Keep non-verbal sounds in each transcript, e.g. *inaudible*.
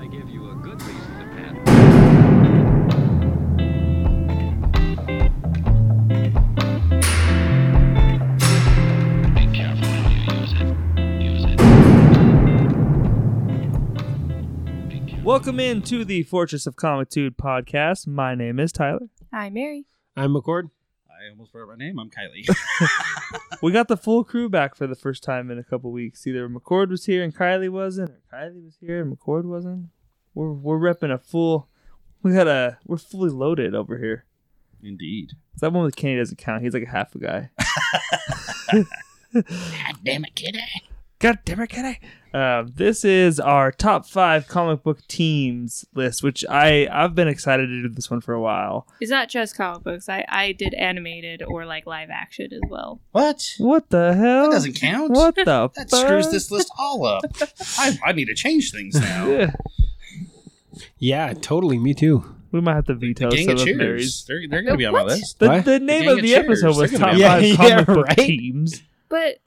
I give you a good reason to pat Be careful how you use it. Use it. Be careful. Welcome the Fortress of Comitude podcast. My name is Tyler. Hi, Mary. I'm McCord. I almost forgot my name. I'm Kylie. *laughs* *laughs* We got the full crew back for the first time in a couple weeks. Either McCord was here and Kylie wasn't, or Kylie was here and McCord wasn't. We're we're repping a full. We got a we're fully loaded over here. Indeed. That one with Kenny doesn't count. He's like a half a guy. *laughs* God damn it, kiddo. God damn it, Kenny. Um, this is our top five comic book teams list, which I I've been excited to do this one for a while. It's not just comic books. I, I did animated or like live action as well. What? What the hell? That doesn't count. What the? *laughs* That screws this list all up. I, I need to change things now. *laughs* Yeah. Yeah, totally. Me too. We might have to veto The Gang some of of Cheers. Mary's. They're, they're going to be on my list. The, What? the name Gang of of the Cheers. episode was top gonna be on five it. comic *laughs* Yeah, book right? teams. But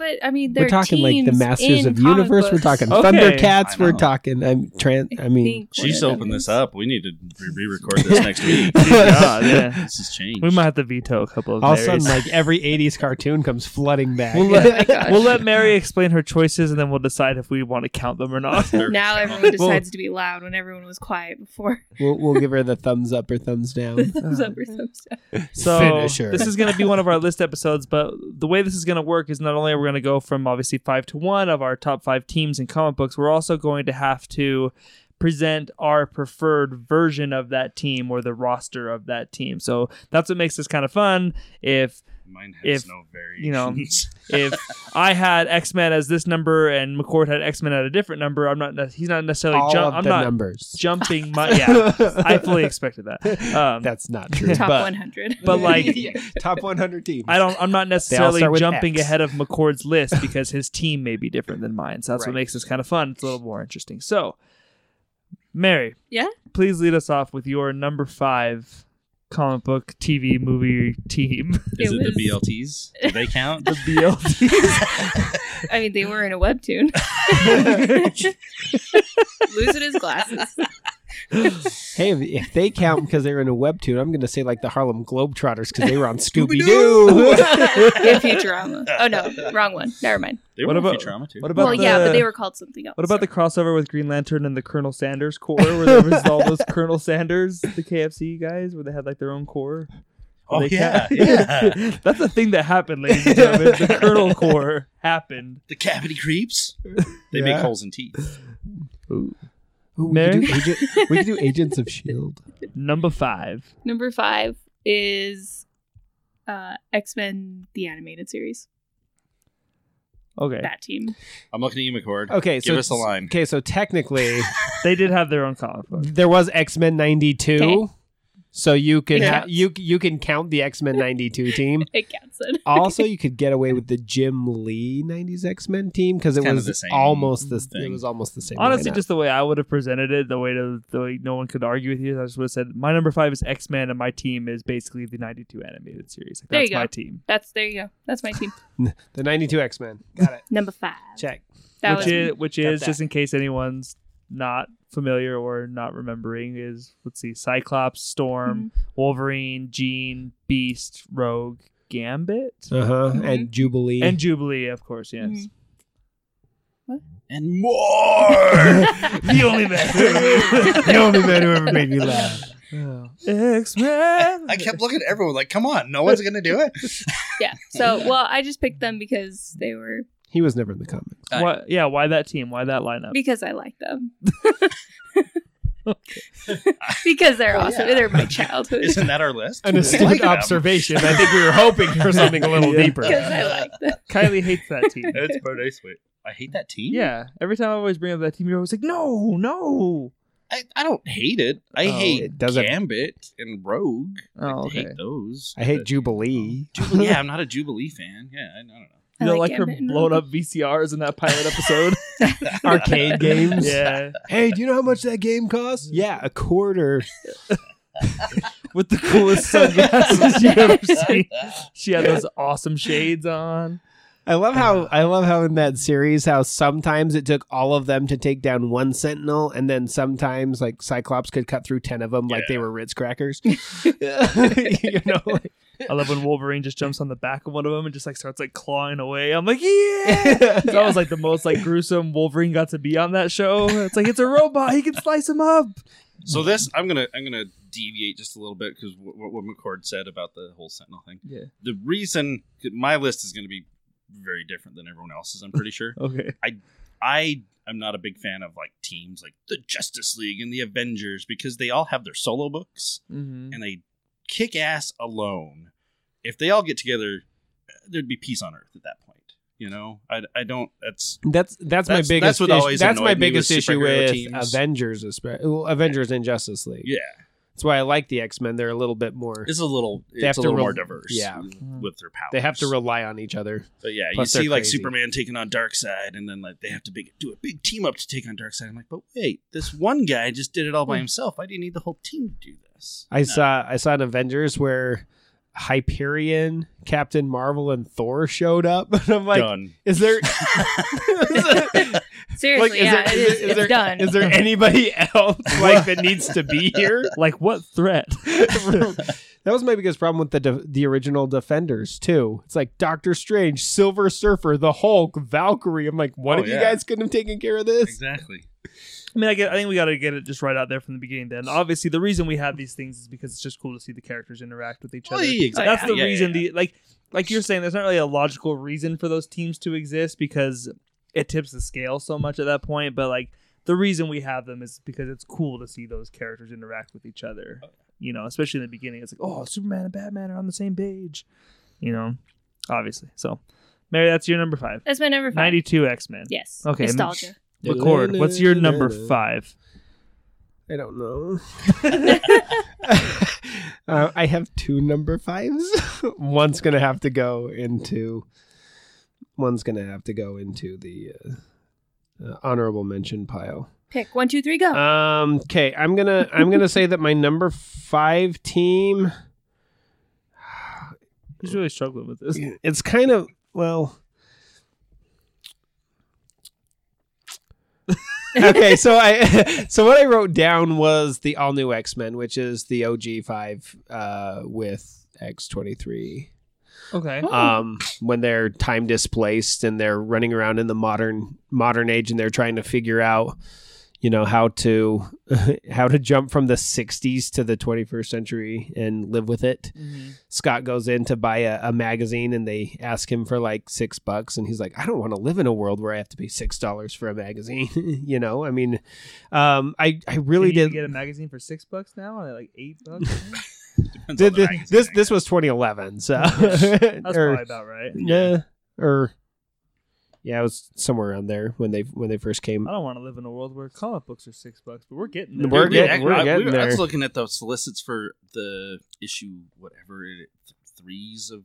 but I mean, they're we're talking like the Masters of comic Universe. We're talking Okay. Thundercats. We're talking. Um, I'm trans. I mean, She's what opened this up. We need to re record this *laughs* next week. *laughs* God, yeah. This has changed. We might have to veto a couple of all of a sudden, like every *laughs* '80s cartoon comes flooding back. We'll Oh let, gosh. we'll let Mary explain her choices, and then we'll decide if we want to count them or not. Now everyone Well- decides to be loud when everyone was quiet before. we'll, we'll give her the thumbs up or thumbs down. thumbs up or thumbs down. So this is going to be one of our list episodes, but the way this is going to work is not only are we going to go from obviously five to one of our top five teams in comic books, we're also going to have to present our preferred version of that team or the roster of that team. So that's what makes this kind of fun. If Mine has if, no you know, *laughs* if I had X Men as this number and McCord had X Men at a different number, I'm not. ne- He's not necessarily. all Jump, of I'm the not numbers. jumping *laughs* my. Yeah, I fully expected that. Um, That's not true. Top but 100. but like *laughs* top 100 teams. I don't. I'm not necessarily jumping X. ahead of McCord's list because his team may be different than mine. So that's what makes this kind of fun. It's a little more interesting. So, Mary, Yeah? please lead us off with your number five comic book TV movie team. Is It it, the BLTs? *laughs* Do they count? the BLT. *laughs* I mean, they were in a webtoon. *laughs* Losing his glasses. Hey, if- if they count because they were in a webtoon, I'm going to say like the Harlem Globetrotters because they were on Scooby Doo. In Futurama. Oh, no. *laughs* Wrong one. Never mind. They What were about- in Futurama too. what about Well, the, yeah, but they were called something else. What about the crossover with Green Lantern and the Colonel Sanders Corps, where there was all those *laughs* Colonel Sanders, the KFC guys, where they had like their own corps? Oh, yeah, ca- yeah. *laughs* That's a thing that happened, ladies and gentlemen. The Colonel Corps happened. the cavity creeps. They Yeah. make holes in teeth. Ooh. Ooh, we, Mary? could do agent, we could do Agents of Shield. Number five. Number five is uh, X Men, the animated series. Okay. That team. I'm looking at you, McCord. Okay, Give so us a line. Okay, so technically *laughs* They did have their own comic book. there was X Men '92, Okay. So you can It ha- you you can count the X Men '92 team. *laughs* It counts it. *laughs* Also, you could get away with the Jim Lee '90s X Men team because it kind was of the same almost the it was almost the same. Honestly, lineup. just the way I would have presented it, the way to, the way no one could argue with you, I just would have said my number five is X Men, and my team is basically the '92 animated series. Like, There that's you go. my team. That's there you go. That's my team. *laughs* the '92 X Men. Got it. Number five. Check. That which was is which Got is that. just in case anyone's not familiar or not remembering is let's see Cyclops, Storm, Wolverine, Jean, Beast, Rogue, Gambit, Uh huh. Mhm. And Jubilee. and Jubilee, of course. Yes, Mhm. And more. the only man. the only man who ever made me laugh. *laughs* X Men. I kept looking at everyone like, come on, no one's gonna do it. yeah. So well, I just picked them because they were He was never in the comics. Why, yeah, why that team? Why that lineup? because I like them. Okay. *laughs* Because they're Oh, awesome. yeah. They're my childhood. Isn't that our list? An We astute like them. observation. I think we were hoping for something a little *laughs* Yeah. deeper. Because I like them. *laughs* Kylie hates that team. It's pretty sweet. I hate that team. Yeah, every time I always bring up that team, you're always like, no, no. I, I don't hate it. I Oh, hate it doesn't- Gambit and Rogue. Oh, I okay. hate those. I hate Jubilee. Jubilee. Yeah, I'm not a Jubilee fan. Yeah, I, I don't know. You I know, like, like her blown up VCRs in that pilot episode. *laughs* *laughs* Arcade games. yeah, Hey, do you know how much that game costs? Yeah, a quarter. *laughs* with the coolest sunglasses you've ever seen. She had those awesome shades on. I love how I love how in that series how sometimes it took all of them to take down one Sentinel, and then sometimes like Cyclops could cut through ten of them like they were Ritz crackers. you know, like- I love when *laughs* Wolverine just jumps on the back of one of them and just like starts like clawing away. I'm like, yeah. *laughs* That was like the most like gruesome Wolverine got to be on that show. It's like it's a robot. He can slice him up. So this, I'm gonna, I'm gonna deviate just a little bit because what, what McCord said about the whole Sentinel thing. Yeah. The reason my list is gonna be very different than everyone else's. I'm pretty sure. *laughs* Okay. I I am not a big fan of like teams like the Justice League and the Avengers because they all have their solo books Mm-hmm. and they kick ass alone. If they all get together, there'd be peace on earth at that point. You know, I, I don't. That's that's that's my biggest. that's what issue- always that's my annoyed me with biggest issue with teams. Avengers, espe- well, Avengers and Justice League. yeah. That's why I like the X Men. They're a little bit more. It's a little. They have a to little rel- more diverse. yeah. Mm-hmm. with their powers. They have to rely on each other. But yeah, Plus you they're see like crazy. Superman taking on Darkseid, and then like they have to big, do a big team up to take on Darkseid. I'm like, but wait, this one guy just did it all by hmm. himself. Why do you need the whole team to do this? I No. saw I saw an Avengers where Hyperion, Captain Marvel, and Thor showed up, *laughs* and I'm like, done. is there? *laughs* *laughs* Seriously, Like, is yeah, there- it is is, there- is there- done. Is there anybody else like that needs to be here? Like what threat? that was my biggest problem with the de- the original Defenders too. It's like Doctor Strange, Silver Surfer, the Hulk, Valkyrie. I'm like, one Oh, of you yeah. guys couldn't have taken care of this. Exactly. I mean, I get. I think we got to get it just right out there from the beginning. Then, obviously, the reason we have these things is because it's just cool to see the characters interact with each Oh, other. yeah, exactly. That's the Yeah, yeah, reason. yeah. The like, like you're saying, there's not really a logical reason for those teams to exist because it tips the scale so much at that point. But like, the reason we have them is because it's cool to see those characters interact with each other. Oh, you know, especially in the beginning, it's like, oh, Superman and Batman are on the same page. You know, obviously. So, Mary, that's your number five. That's my number five. Ninety-two X Men. Yes. Okay, Nostalgia. McCord. What's your number five? I don't know. *laughs* uh, I have two number fives. *laughs* one's gonna have to go into. One's gonna have to go into the uh, uh, honorable mention pile. Pick one, two, three, go. Um. Okay. I'm gonna. I'm gonna say that my number five team. *sighs* He's really struggling with this. It's kind of well. Okay, so I *laughs* so what I wrote down was the all new X Men, which is the OG five uh, with X twenty three. Okay. Um, when they're time displaced and they're running around in the modern modern age and they're trying to figure out, you know, how to *laughs* how to jump from the '60s to the 21st century and live with it. Mhm. Scott goes in to buy a, a magazine and they ask him for like six bucks and he's like, I don't want to live in a world where I have to pay six dollars for a magazine. *laughs* you know, I mean, um, I I really did. get a magazine for six bucks now, or like eight bucks. *laughs* Depends Th- on the th- this this was 2011, so That's or- probably about right. yeah, or yeah, it was somewhere around there when they when they first came. I don't want to live in a world where comic books are six bucks, but we're getting there. We're Dude, getting- I- we're I- getting we were- I was looking at the solicits for the issue, whatever it, threes of,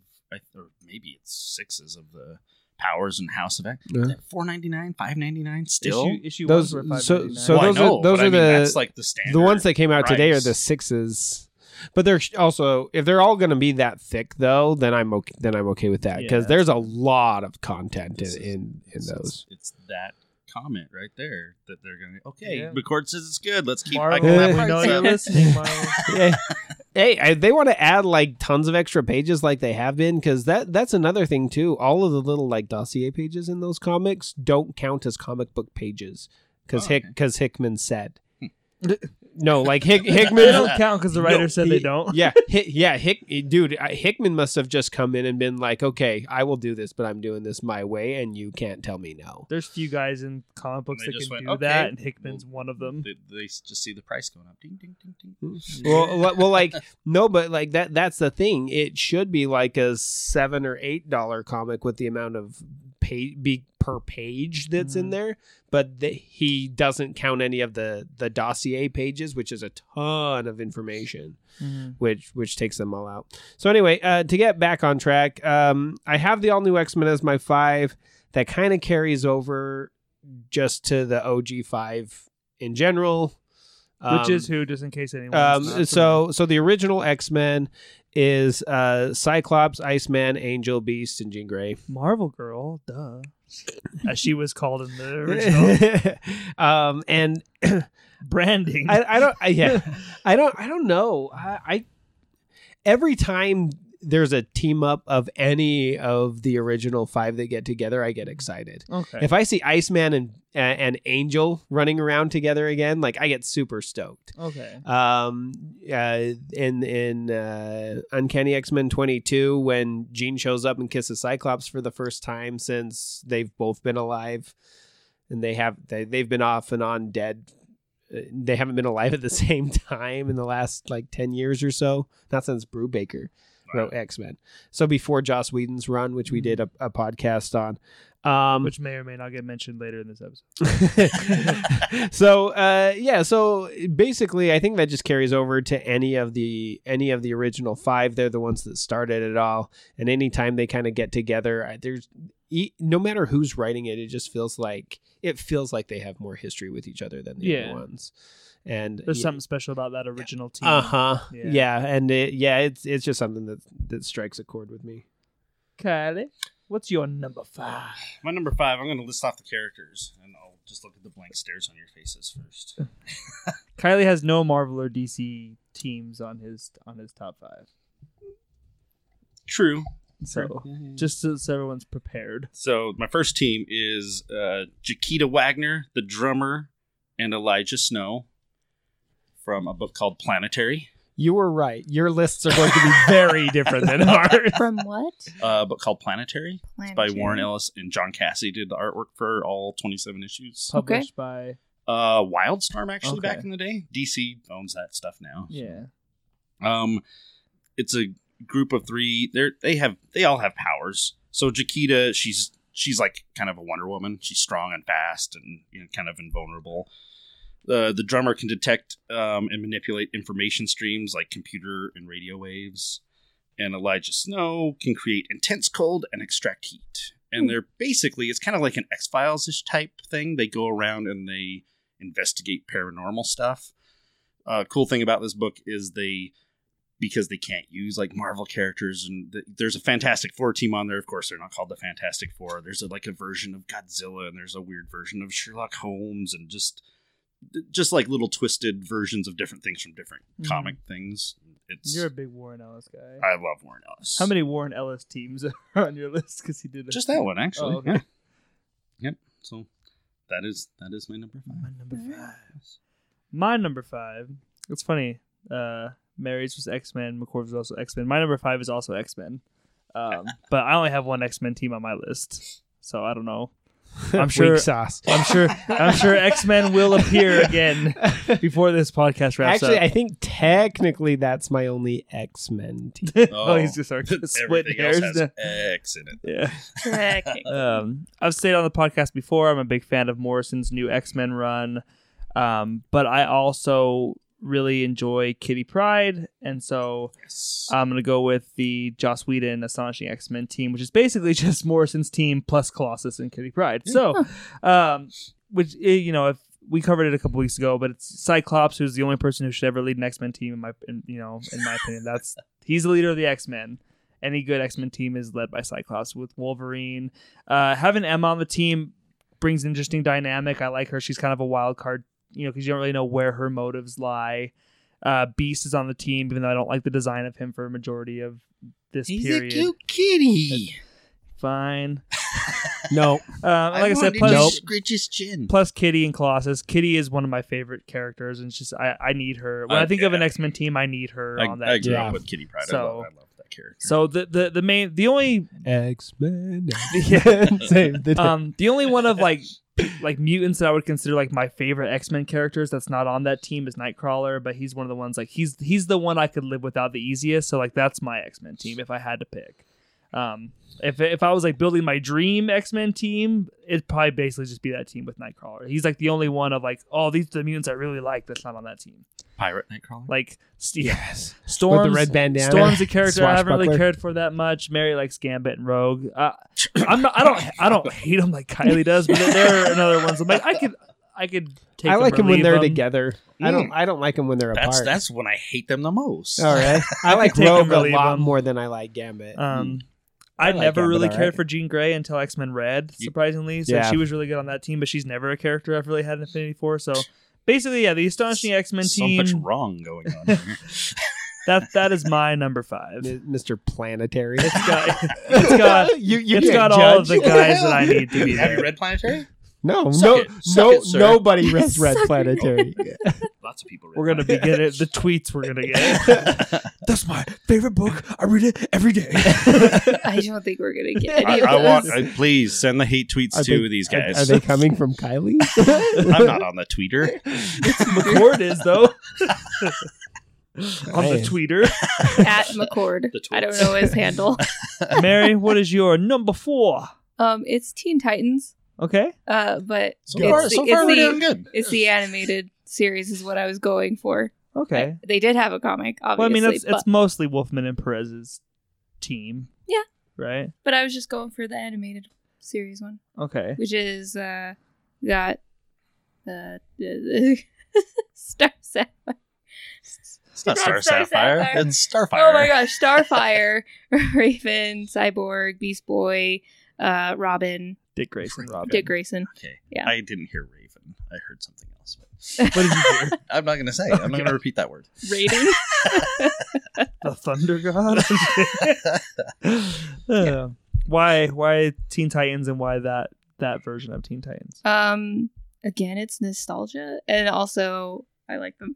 or maybe it's sixes of the Powers and House of X. Yeah. Four ninety nine, five ninety nine. Still, issue, issue Those- ones were so- so Well, I those are- those but I are mean, the- that's like the standard. the ones that came out today are the sixes, but they're also if they're all going to be that thick though, then I'm okay. Then I'm okay with that Yeah, because that's there's a lot of content in is- in, in those. It's, it's that comment right there that they're gonna. Okay, Yeah. McCord says it's good. Let's keep. I Marvel, can we know you're listening, *laughs* yeah. Hey, I, they want to add like tons of extra pages like they have been because that that's another thing too. All of the little like dossier pages in those comics don't count as comic book pages because Oh, Hick okay. because Hickman said. Hmm. *laughs* no, like Hick, They Hickman. don't count because *laughs* the writer No, said he- they don't. yeah, *laughs* Hi- yeah, Hick, dude, Hickman must have just come in and been like, "Okay, I will do this, but I'm doing this my way, and you can't tell me no." There's few guys in comic books that can went, do "Okay, that, and Hickman's one of them. They, they just see the price going up. Ding ding ding ding. Hmm. Well, well, well, like no, but like that. That's the thing. It should be like a seven or eight dollar comic with the amount of pay be per page that's in Mhm. there. But the, he doesn't count any of the the dossier pages, which is a ton of information. Mhm. which which takes them all out. So anyway, uh, to get back on track, um, I have the all new X Men as my five. That kind of carries over just to the OG five in general, Which Um, is who, just in case anyone. um, so so the original X Men is uh, Cyclops, Iceman, Angel, Beast, and Jean Grey. Marvel Girl, duh. *laughs* As she was called in the original *laughs* um, and *coughs* branding. I, I don't. I, yeah, *laughs* I don't. I don't know. I, I every time there's a team up of any of the original five that get together, I get excited. okay. If I see Iceman and uh, and Angel running around together again, like I get super stoked. okay. Um, uh, in in uh, Uncanny X Men twenty two, when Jean shows up and kisses Cyclops for the first time since they've both been alive, and they have they they've been off and on dead. Uh, They haven't been alive at the *laughs* same time in the last like ten years or so. Not since Brubaker wrote X Men. So before Joss Whedon's run, which we did a, a podcast on. Um, Which may or may not get mentioned later in this episode. *laughs* so uh, yeah, so basically, I think that just carries over to any of the any of the original five. They're the ones that started it all, and anytime they kind of get together, I- there's no matter who's writing it, it just feels like it feels like they have more history with each other than the Yeah. other ones. And There's something special about that original team. Uh huh. Yeah. Yeah. and it, yeah, it's it's just something that that strikes a chord with me. Kylie, what's your number five? My number five, I'm going to list off the characters, and I'll just look at the blank stares on your faces first. *laughs* *laughs* Kylie has no Marvel or DC teams on his on his top five. True. So just so, so everyone's prepared. So my first team is uh, Jakita Wagner, the drummer, and Elijah Snow from a book called Planetary. You were right. Your lists are going to be very *laughs* different than ours. From what? Uh, a book called Planetary. It's by Warren Ellis and John Cassaday did the artwork for all 27 issues. Published by Uh, Wildstorm actually Okay. back in the day. DC owns that stuff now. yeah. Um, it's a group of three. They're they have they all have powers. So Jakita, she's she's like kind of a Wonder Woman. She's strong and fast and you know kind of invulnerable. The the drummer can detect um, and manipulate information streams like computer and radio waves. And Elijah Snow can create intense cold and extract heat. And they're basically it's kind of like an X Files ish type thing. They go around and they investigate paranormal stuff. Uh, cool thing about this book is they because they can't use like Marvel characters and th- there's a Fantastic Four team on there. Of course, they're not called the Fantastic Four. There's a, like a version of Godzilla and there's a weird version of Sherlock Holmes and just just like little twisted versions of different things from different Mhm. comic things. It's You're a big Warren Ellis guy. I love Warren Ellis. How many Warren Ellis teams *laughs* are on your list? Because he did a Just that one actually. Oh, okay. Yeah. Yep. So that is that is my number five. My number five. My number five. It's funny. Uh, Mary's was X Men. McCord was also X Men. My number five is also X Men. Um, *laughs* but I only have one X Men team on my list, so I don't know. I'm sure. Weak sauce. I'm sure. I'm sure X Men will appear again before this podcast wraps up. Actually, up. I think technically that's my only X Men team. *laughs* oh, he's just starting to *laughs* split Everything else hairs. has. X in it. Yeah. *laughs* Um, I've stayed on the podcast before. I'm a big fan of Morrison's new X Men run, um, but I also really enjoy Kitty Pryde, and so Yes. I'm gonna go with the Joss Whedon Astonishing X Men team, which is basically *laughs* just Morrison's team plus Colossus and Kitty Pryde. So, um, which eh, you know, if we covered it a couple weeks ago, but it's Cyclops who's the only person who should ever lead an X Men team. In my, in, you know, in my opinion, that's *laughs* he's the leader of the X Men. Any good X Men team is led by Cyclops with Wolverine. Uh, having Emma on the team brings an interesting dynamic. I like her. She's kind of a wild card, you know, because you don't really know where her motives lie. Uh, Beast is on the team, even though I don't like the design of him for a majority of this He's period. He's a cute kitty. Fine. No, *laughs* Um, like I, said, plus, Nope. scratch his chin. plus Kitty and Colossus. Kitty is one of my favorite characters, and it's just I, I need her. When I, I- think of an. X Men team, I need her I, on that. I grew team. Up with Kitty Pryde. I, So- love, I love that character. So the, the the main the only X Men. *laughs* Yeah. *laughs* Save the um the only one of like like mutants that I would consider like my favorite X Men characters that's not on that team is Nightcrawler, but he's one of the ones like he's he's the one I could live without the easiest. So like that's my X Men team if I had to pick. Um, if if I was like building my dream X Men team, it'd probably basically just be that team with Nightcrawler. He's like the only one of like oh these are the mutants I really like that's not on that team. Pirate Nightcrawler. Like St- yes. Storm's *laughs* With the red bandana. Storm's a character I haven't really cared for that much. Mary likes Gambit and Rogue. Uh, I'm not. I don't. I don't hate them like Kylie does, but there are another ones. I'm like I could. I could take. I like them them when they're them. together. I don't. Mm. I don't like them when they're That's apart. that's when I hate them the most. all right. *laughs* I like Rogue a lot lot 'em. more than I like Gambit. Um, I I, like never Gambit, really alright. cared for Jean Grey until X Men Red, surprisingly. So Yeah. she was really good on that team, but she's never a character I've really had an affinity for. So basically, yeah, the astonishing X Men team. so team. much wrong going on. *laughs* Here. That that is my number five. Mr. Planetary. It's got it's got *laughs* you, you it's can't got all of the guys that I need to be Have you there. read Planetary? No, Suck no, it. No, it, sir. nobody *laughs* read Red Suck it. Planetary. *laughs* Lots of people. Read We're gonna be Planetary. getting the tweets we're gonna get. *laughs* That's my favorite book. I read it every day. I don't think we're gonna get I, any of I want. those. I, please send the hate tweets Are to they- these guys. Are, they coming from Kylie? I'm not on the tweeter. McCord is though. on the Hey. tweeter. At McCord. I don't know his handle. Mary, what is your number four? Um, it's Teen Titans. Okay. Uh, but So it's far, the, so it's far we're the- doing good. It's the animated series is what I was going for. Okay. They did have a comic, obviously, Well, I mean, it's, but, it's mostly Wolfman and Perez's team. Yeah. Right. but I was just going for the animated series one, Okay. which is uh got uh, *laughs* Star Sapphire. It's not Star, Not Star Sapphire. Sapphire. It's Starfire. Oh my gosh, Starfire, *laughs* Raven, Cyborg, Beast Boy, uh, Robin, Dick Grayson. Robin. Dick Grayson. Okay. Yeah. I didn't hear Raven. I heard something else. *laughs* What did you hear? *laughs* I'm not going to say. I'm not going to repeat that word. Raiden. *laughs* the Thunder God. Uh, Why? Why Teen Titans and why that that version of Teen Titans? um, again, it's nostalgia, and also I like them,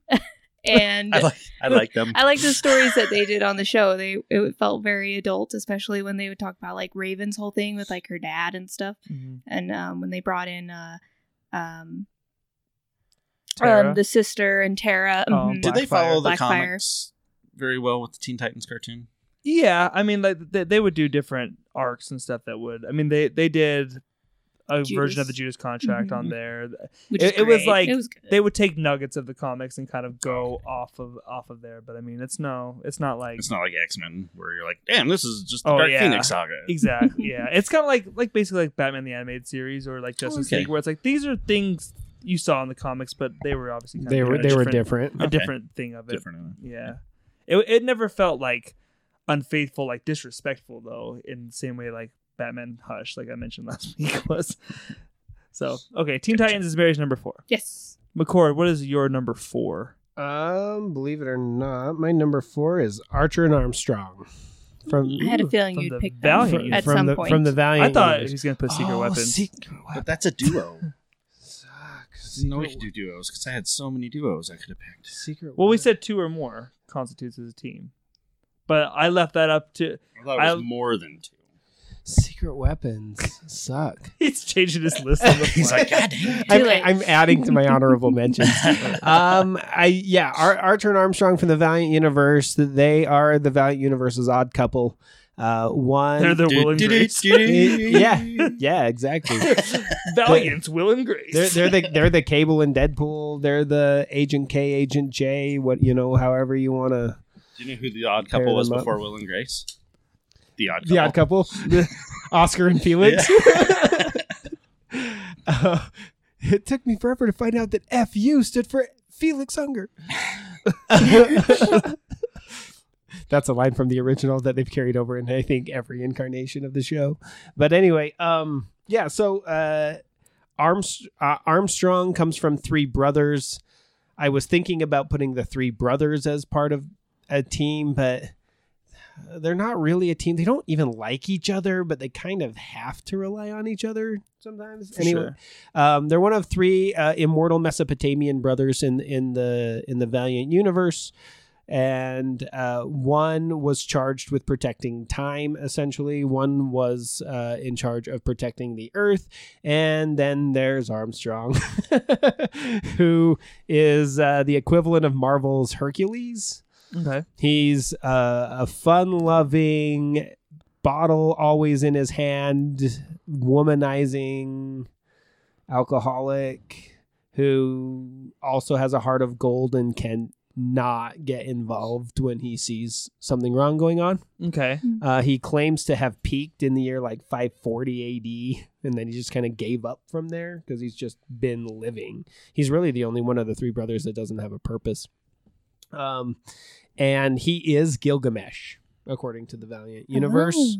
and *laughs* I like. I like them. I like the stories that they did on the show. They it felt very adult, especially when they would talk about like Raven's whole thing with like her dad and stuff, and um, when they brought in uh, um, um, the sister and Tara. Oh, mhm. Did they Blackfire. follow the Blackfire. comics very well with the Teen Titans cartoon? Yeah, I mean, like they, they would do different arcs and stuff that would. I mean, they they did a Judas. version of the Judas contract on Mhm. there. Which it- is it was like- it was good. They would take nuggets of the comics and kind of go off of off of there. But I mean, it's no, it's not like It's not like X Men where you're like, damn, this is just the Oh, Dark yeah. Phoenix saga. *laughs* exactly. *laughs* Yeah, it's kind of like like basically like Batman the animated series or like Justice Okay. League, where it's like these are things you saw in the comics, but they were obviously kind they of were doing they a were different- different. a Okay. different thing of it. Different. Yeah. It it never felt like unfaithful, like disrespectful though, in the same way like Batman Hush, like I mentioned *laughs* last week was. So okay, Teen Titans is Mary's number four. yes. McCord, what is your number four? Um, believe it or not, my number four is Archer and Armstrong. From I had a feeling from you'd the pick Valiant them at from some the point. from the Valiant. I thought he was gonna put Secret Oh, Weapons. Secret But that's a duo. Sucks. no, we Secret, could do duos because I had so many duos I could have picked. Secret well, we said two or more constitutes as a team, but I left that up to. I thought it was I- more than two. Secret Weapons suck. *laughs* He's changing his list. On the *laughs* He's like, God dang it. I'm. I'm adding to my honorable mentions. *laughs* um, I yeah, Ar- Archer and Armstrong from the Valiant Universe. They are the Valiant Universe's odd couple. Uh, one, they're the Will and Grace. yeah, yeah, exactly. Valiant's Will and Grace. They're they're the they're the Cable and Deadpool. They're the Agent K, Agent J. What you know, however you want to. Do you know who the odd couple was them up. before Will and Grace? The odd couple. The Odd Couple, *laughs* Oscar and Felix. *laughs* Uh, it took me forever to find out that FU stood for Felix Unger. *laughs* That's a line from the original that they've carried over in I think every incarnation of the show. But anyway, um, yeah. So uh, uh, Armstrong comes from three brothers. I was thinking about putting the three brothers as part of a team, but they're not really a team. They don't even like each other, but they kind of have to rely on each other sometimes. For anyway, sure. um, they're one of three uh, immortal Mesopotamian brothers in in the in the Valiant universe, and uh, one was charged with protecting time. Essentially, one was uh, in charge of protecting the Earth, and then there's Armstrong, *laughs* who is uh, the equivalent of Marvel's Hercules. Okay. He's uh, a fun-loving, bottle always in his hand, womanizing alcoholic who also has a heart of gold and can not get involved when he sees something wrong going on. Okay. Uh, he claims to have peaked in the year like 540 AD, and then he just kind of gave up from there because he's just been living. He's really the only one of the three brothers that doesn't have a purpose. Um, and he is Gilgamesh, according to the Valiant universe. Oh,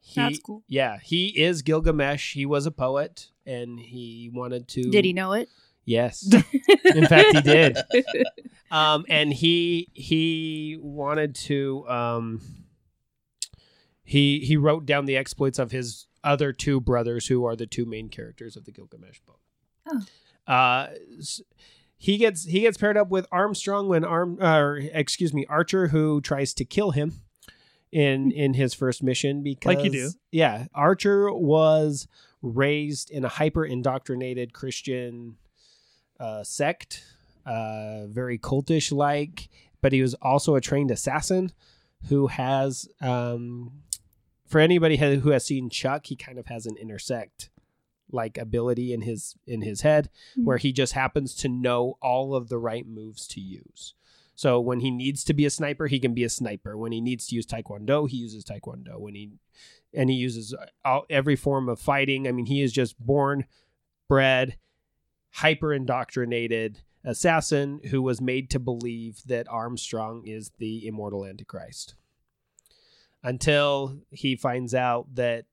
He, that's cool. Yeah, he is Gilgamesh. He was a poet, and he wanted to. Did he know it? Yes. *laughs* In fact, he did. *laughs* Um, and he he wanted to. Um, he he wrote down the exploits of his other two brothers, who are the two main characters of the Gilgamesh book. Oh. Uh, he gets he gets paired up with Armstrong when Arm or excuse me Archer, who tries to kill him in in his first mission because Like you do. Yeah, Archer was raised in a hyper indoctrinated Christian uh, sect, uh, very cultish like, but he was also a trained assassin who has, um, for anybody who has seen Chuck, he kind of has an intersect like ability in his in his head mm-hmm. where he just happens to know all of the right moves to use. So when he needs to be a sniper, he can be a sniper. When he needs to use taekwondo, he uses taekwondo. When he and he uses uh, all, every form of fighting. I mean, he is just born, bred, hyper indoctrinated assassin who was made to believe that Armstrong is the immortal Antichrist. Until he finds out that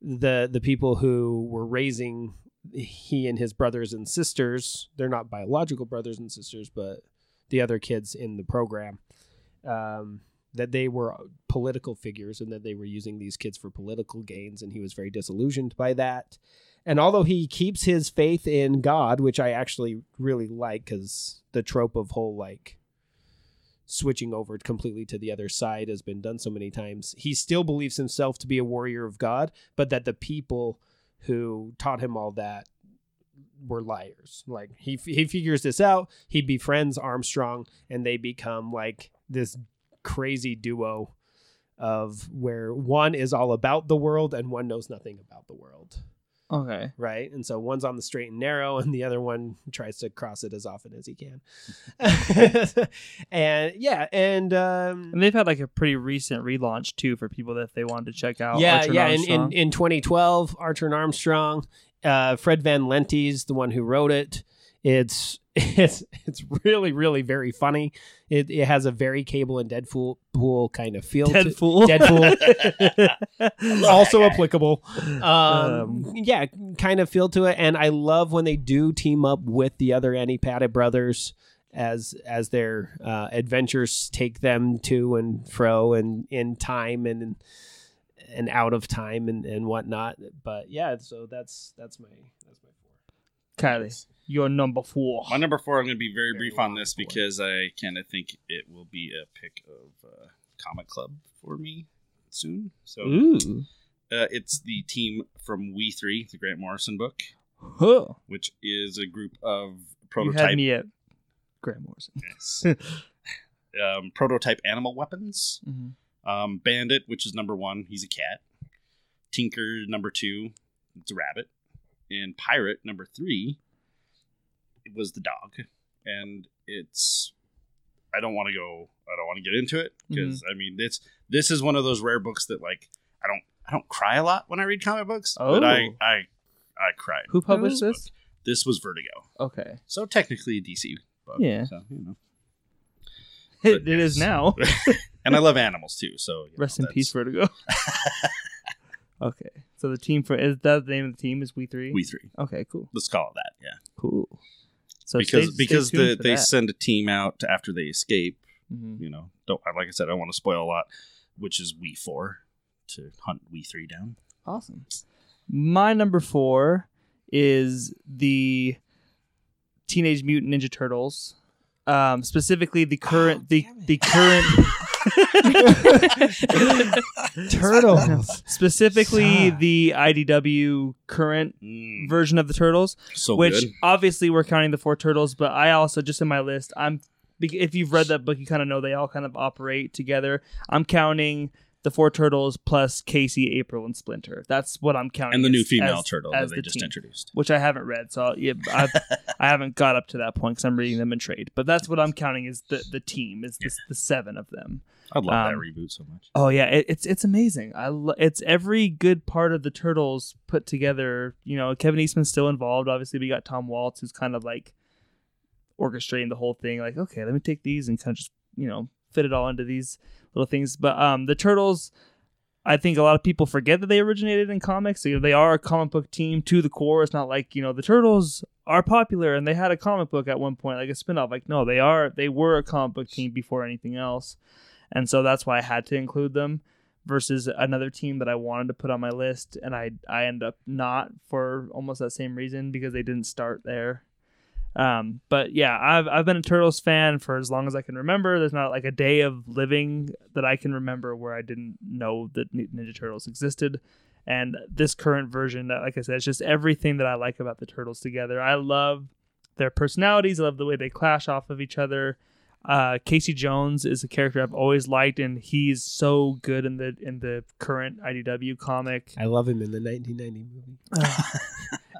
the the people who were raising he and his brothers and sisters, they're not biological brothers and sisters, but the other kids in the program, um, that they were political figures and that they were using these kids for political gains, and he was very disillusioned by that. And although he keeps his faith in God, which I actually really like, because the trope of whole like switching over completely to the other side has been done so many times, he still believes himself to be a warrior of God, but that the people who taught him all that were liars. Like he he figures this out. He befriends Armstrong, and they become like this crazy duo of where one is all about the world and one knows nothing about the world. Okay. Right. And so one's on the straight and narrow, *laughs* and the other one tries to cross it as often as he can. *laughs* and yeah, and um, And they've had like a pretty recent relaunch too for people that if they wanted to check out. yeah, Archer yeah. In, in in 2012, Archer and Armstrong, uh, Fred Van Lente's the one who wrote it. It's it's it's really really very funny. It it has a very Cable and Deadpool pool kind of feel. to- Deadpool. Deadpool. *laughs* also applicable. Um, Um, yeah, kind of feel to it, and I love when they do team up with the other Anni-Padda brothers as as their uh, adventures take them to and fro and in time and and out of time and and whatnot. But yeah, so that's that's my that's my. Kylie, you're number four. My number four, I'm going to be very, Very brief on this four. because I kind of think it will be a pick of uh, Comic Club for me soon. So Ooh. uh, it's the team from We Three, the Grant Morrison book, Huh. which is a group of You had prototype me at Grant Morrison. yes. *laughs* um, prototype animal weapons. Mhm. Um, Bandit, which is number one, he's a cat. Tinker, number two, it's a rabbit. And Pirate, number three, it was the dog. And it's, I don't want to go, I don't want to get into it mm-hmm. because I mean, it's this is one of those rare books that like I don't, I don't cry a lot when I read comic books, but I, Oh. I, I cried. Who published this? This was Vertigo, Okay. so technically a DC book. Yeah. so you know, It, *laughs* it is now. *laughs* and I love animals too. So you know, Rest in peace, Vertigo. *laughs* okay. So the team for is that the name of the team? Is we three? We three. Okay. Cool. Let's call it that. Yeah. Cool. So because stay- stay because tuned the, they that. send a team out after they escape. Mhm. You know, don't like I said, I don't want to spoil a lot. Which is we four to hunt we three down. Awesome. My number four is the Teenage Mutant Ninja Turtles. Um, specifically the current the the current *laughs* *laughs* Turtles. specifically the IDW current Mm, version of the turtles, so which good. obviously we're counting the four turtles, but I also just in my list, I'm bec- if you've read that book, you kind of know they all kind of operate together. I'm counting the four turtles plus Casey, April, and Splinter. That's what I'm counting. and the new as- female as- turtle as that they the just team, introduced. which I haven't read, so yeah, I've, *laughs* I haven't got up to that point because I'm reading them in trade. But that's what I'm counting is the the team is the, the seven of them. I love that Um, reboot so much. Oh yeah, it, it's it's amazing. I lo- it's every good part of the turtles put together. You know, Kevin Eastman's still involved. Obviously, we got Tom Waltz who's kind of like orchestrating the whole thing. Like, okay, let me take these and kind of just you know fit it all into these little things. But um, the turtles, I think a lot of people forget that they originated in comics. So, you know, they are a comic book team to the core. It's not like you know the turtles are popular and they had a comic book at one point, like a spinoff. Like, no, they are they were a comic book team before anything else and so that's why I had to include them versus another team that I wanted to put on my list and I I end up not for almost that same reason because they didn't start there. Um, but yeah, I've I've been a Turtles fan for as long as I can remember. There's not like a day of living that I can remember where I didn't know that Ninja Turtles existed. And this current version, like I said, it's just everything that I like about the Turtles together. I love their personalities. I love the way they clash off of each other. Uh, Casey Jones is a character I've always liked, and he's so good in the in the current IDW comic. I love him in the 1990 movie. *laughs*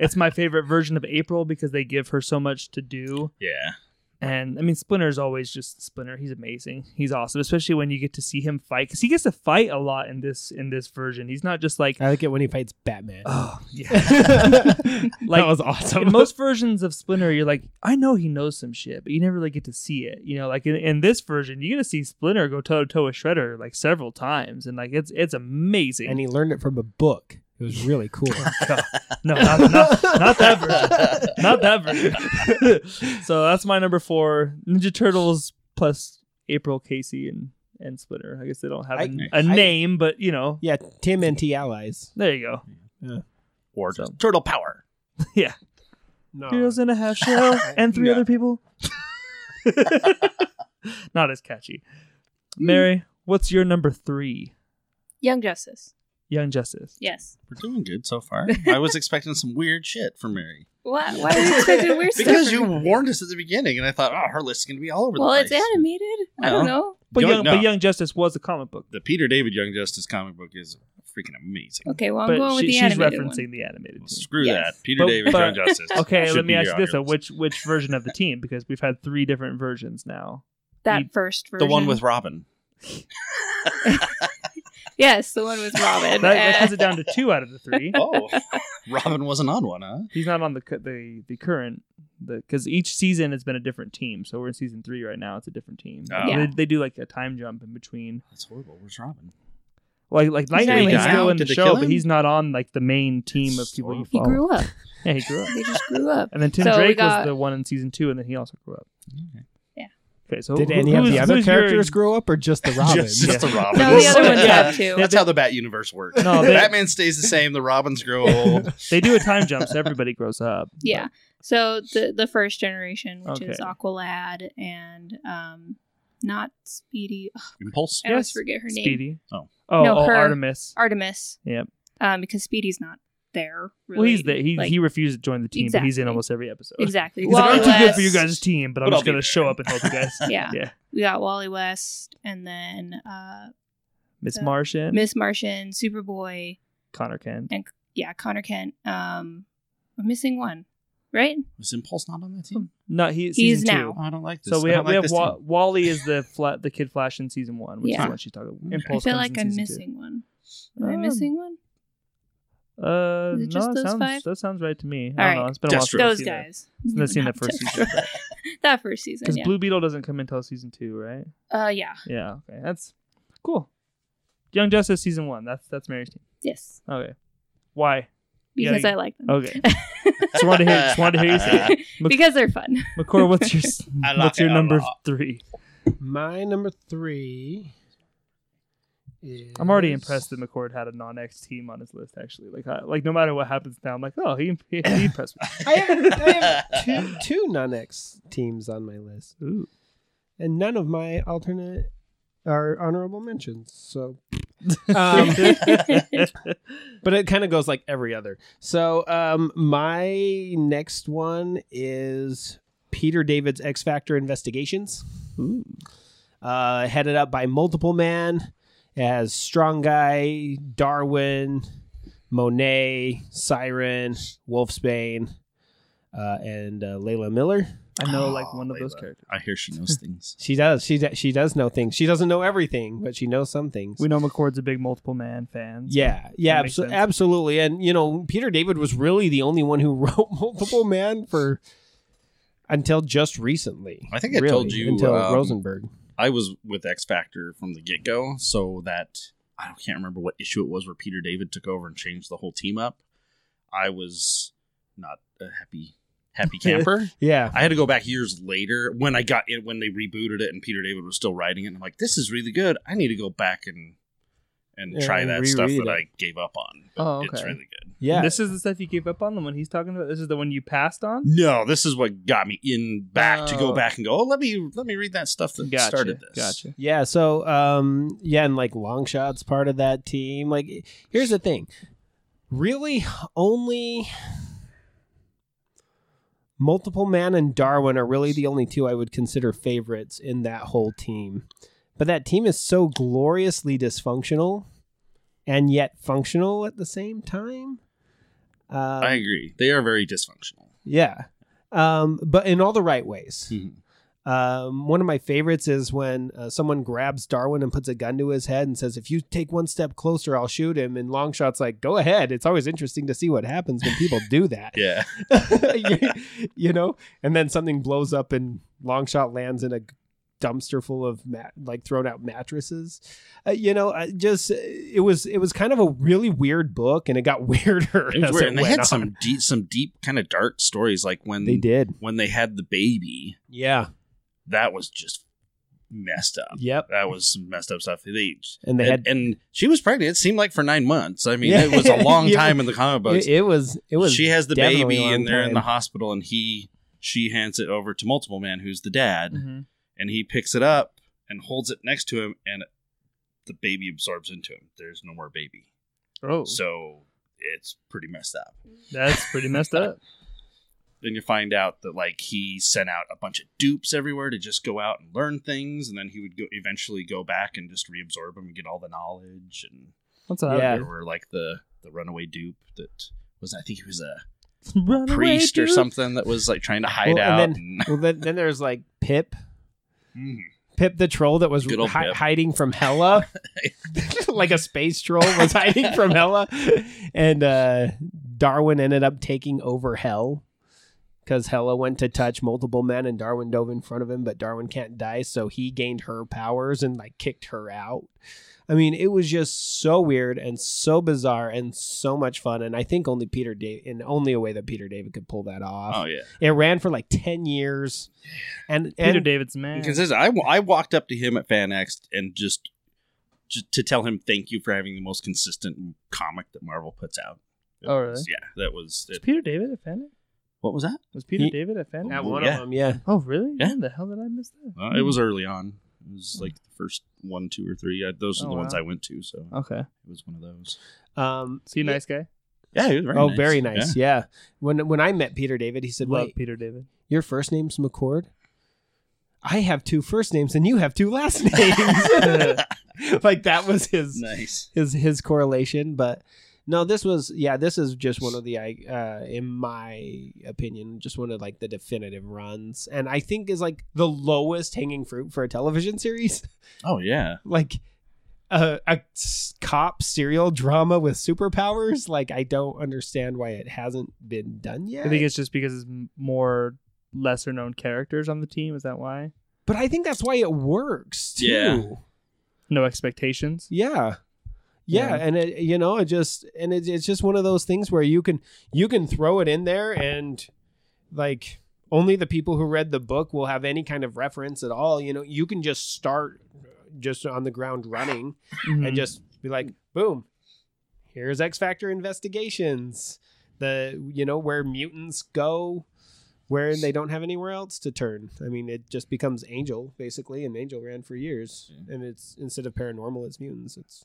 it's my favorite version of April because they give her so much to do. Yeah. And I mean, Splinter's always just Splinter. He's amazing. He's awesome, especially when you get to see him fight because he gets to fight a lot in this in this version. He's not just like, I like it when he fights Batman. oh yeah. *laughs* that was awesome. in most versions of Splinter, you're like, I know he knows some shit, but you never really get to see it. You know, like in, in this version, you get to see Splinter go toe to toe with Shredder like several times, and like it's it's amazing. and he learned it from a book. It was really cool. *laughs* no, not, not, not that version. Not that version. *laughs* so that's my number four. Ninja Turtles plus April, Casey, and and Splinter. I guess they don't have a I- a I- name, but you know, yeah, Tim and T allies. there you go. Or So- just turtle power. *laughs* Yeah, No. Heroes in a half shell and three Yeah. other people. not as catchy. Mary, what's your number three? Young Justice. Young Justice. Yes. We're doing good so far. I was expecting some weird shit from Mary. Why? Why are you *laughs* expecting weird stuff? Because you warned us at the beginning, and I thought, oh, her list is going to be all over Well, the place. Well, it's place. animated. I don't know. But Young- young, no. but Young Justice was a comic book. The Peter David Young Justice comic book is freaking amazing. Okay, well, I'm But going with she- the she's animated referencing one. the animated team. Screw Yes. that. Peter But- David but- Young Justice. *laughs* Okay, let me ask you this: though. which which version of the team? Because we've had three different versions now. That You- first The one with Robin. *laughs* yes, the one with *laughs* Robin. That, that cuts it down to two out of the three. *laughs* Oh, Robin wasn't on one, huh? He's not on the cu- the the current the because each season has been a different team. So we're in season three right now. It's a different team. Oh. Yeah. They, they do like a time jump in between. That's horrible. Where's Robin? Like like not Nightwing is still in the Did they show, but he's not on like the main team of people you horrible. he grew up. *laughs* Yeah, he grew up. They just grew up. And then Tim So Drake got- was the one in season two, and then he also grew up. Okay. Okay, so Did who- any of the other who's your- characters grow up or just the Robin? *laughs* Just, just the Robin. No, the other ones Yeah. have too. That's how the Bat universe works. No, *laughs* they- Batman stays the same. The Robins grow old. *laughs* They do a time jump, so everybody grows up. Yeah. So the the first generation, which is Okay. Aqualad and um, not Speedy. Ugh, Impulse. I always Yes, forget her name. Speedy. Oh. Oh, No, oh her. Artemis. Artemis. Yep. Um, because Speedy's not there. Really. Well, he's there. He Like, he refused to join the team, but he's in almost every episode. exactly. He's like, I'm Wally too good for you guys' team, but I'm But I'll just gonna show up and help you guys. *laughs* Yeah. yeah. We got Wally West, and then uh, Miss Martian, Miss Martian, Superboy. Connor Kent. And Yeah, Connor Kent. Um, I'm missing one, right? Was Impulse not on that team? No, he, He's season now. two. I don't like this. So we I have we like have Wa- Wally is the flat the kid Flash in season one, which Yeah. is what she's talking. about. Impulse I feel like I'm season missing one. Am I Um, missing one? Two. Uh, Is just no, those that sounds five? that sounds right to me. All I don't know. It's been a while Deathstroke. I've Those that. guys. I've seen *laughs* *laughs* that first season. that first season. Because Yeah. Blue Beetle doesn't come until season two, right? uh, yeah. Yeah. Okay, that's cool. Young Justice season one. That's that's Mary's team. Yes. Okay. Why? Yeah, Because you- I like them. Okay. *laughs* just wanted to hear. Just wanted to hear you say. it. Mc- because they're fun. McCord, what's your like what's your number three? My number three. Is... I'm already impressed that McCord had a non-X team on his list. Actually, like, I, like no matter what happens now, I'm like, oh, he he, he *coughs* impressed me. I have, I have *laughs* two two non-X teams on my list, Ooh. and none of my alternate are honorable mentions. So, *laughs* um, *laughs* but it kind of goes like every other. So, um, my next one is Peter David's X Factor Investigations, uh, headed up by Multiple Man. It has Strong Guy, Darwin, Monet, Siren, Wolfsbane, uh, and uh, Layla Miller. I know like Oh, one of those characters. I hear she knows *laughs* things. She does. She d- she does know things. She doesn't know everything, but she knows some things. We know McCord's a big multiple man fan. so yeah, yeah, abso- absolutely. And you know, Peter David was really the only one who *laughs* wrote Multiple Man for until just recently. I think I really, told you, until um, Rosenberg. I was with X Factor from the get go, so that I can't remember what issue it was where Peter David took over and changed the whole team up. I was not a happy happy camper. *laughs* Yeah, I had to go back years later when I got in when they rebooted it and Peter David was still writing it. And I'm like, this is really good. I need to go back and and Yeah, try that stuff that it. I gave up on. But Oh, It's really good. yeah. This is the stuff you gave up on. The one he's talking about. This is the one you passed on. No, this is what got me in back to go Oh. back and go. Oh, let me let me read that stuff that Gotcha. started this. Gotcha. Yeah, so um yeah, and like Longshot's part of that team. Like here's the thing. Really only Multiple Man and Darwin are really the only two I would consider favorites in that whole team. But that team is so gloriously dysfunctional and yet functional at the same time. Um, I agree. They are very dysfunctional. yeah. Um, but in all the right ways. *laughs* Mhm. Um, one of my favorites is when uh, someone grabs Darwin and puts a gun to his head and says, "If you take one step closer, I'll shoot him." And Longshot's like, "Go ahead." It's always interesting to see what happens when people do that. *laughs* Yeah. you, *laughs* you know, and then something blows up and Longshot lands in a dumpster full of mat- like thrown out mattresses. Uh, you know, I just it was it was kind of a really weird book, and it got *laughs* weirder. It was as weird. it And they went had on. some deep some deep kind of dark stories like when They did, when they had the baby. yeah, That was just messed up. yep. That was some messed up stuff. They And they and, had and she was pregnant. It seemed like for nine months. I mean, Yeah. it was a *laughs* long time in the comic books. it, it was it was she has the baby and they're in the hospital and he she hands it over to multiple man who's the dad Mm-hmm. And he picks it up and holds it next to him and the baby absorbs into him there's no more baby Oh, so it's pretty messed up that's pretty messed up. *laughs* then you find out that like he sent out a bunch of dupes everywhere to just go out and learn things and then he would go eventually go back and just reabsorb them and get all the knowledge and What's up? Yeah. there were like the the runaway dupe that was i think he was a Runaway priest or dude. something that was like trying to hide Well, out and and- Well, then, then there's like Pip, Mhm. Pip the troll that was hi- hiding from Hela, *laughs* like a space troll was hiding from Hela, and uh, Darwin ended up taking over Hell because Hela went to touch multiple men and Darwin dove in front of him, but Darwin can't die, so he gained her powers and like kicked her out. I mean, it was just so weird and so bizarre and so much fun, and I think only Peter David, in only a way that Peter David could pull that off. oh yeah It ran for like ten years, and Peter and David's man. because this- I, I walked up to him at FanX and just, just to tell him thank you for having the most consistent comic that Marvel puts out. It Oh, was- Yeah, that was was. Peter David a fan? What was that? Was Peter He- David a fan? At one yeah. of them, yeah. Oh, really? Yeah. How the hell did I miss that? Uh, it was early on. It was like the first one, two, or three. Uh, those are Oh, the ones. I went to, so Okay. it was one of those. Um, he yeah. nice guy? Yeah, he was very oh, nice. very nice. Yeah. When when I met Peter David, he said, Love Peter David. your first name's McCord. I have two first names, and you have two last *laughs* names." *laughs* like that was his Nice. his his correlation, but. No, this was yeah. This is just one of the, I uh, in my opinion, just one of like the definitive runs, and I think is like the lowest hanging fruit for a television *laughs* series. Oh yeah. like a cop serial drama with superpowers. Like I don't understand why it hasn't been done yet. I think it's just because it's more lesser known characters on the team. Is that why? but I think that's why it works too. Yeah. No expectations. Yeah. Yeah, Yeah. and it, you know, it just and it, it's just one of those things where you can you can throw it in there and like only the people who read the book will have any kind of reference at all. You know, you can just start just on the ground running Mhm. and just be like, boom, here's X Factor investigations. The you know where mutants go, where they don't have anywhere else to turn. I mean, it just becomes Angel basically, and Angel ran for years, and it's instead of paranormal, it's mutants. It's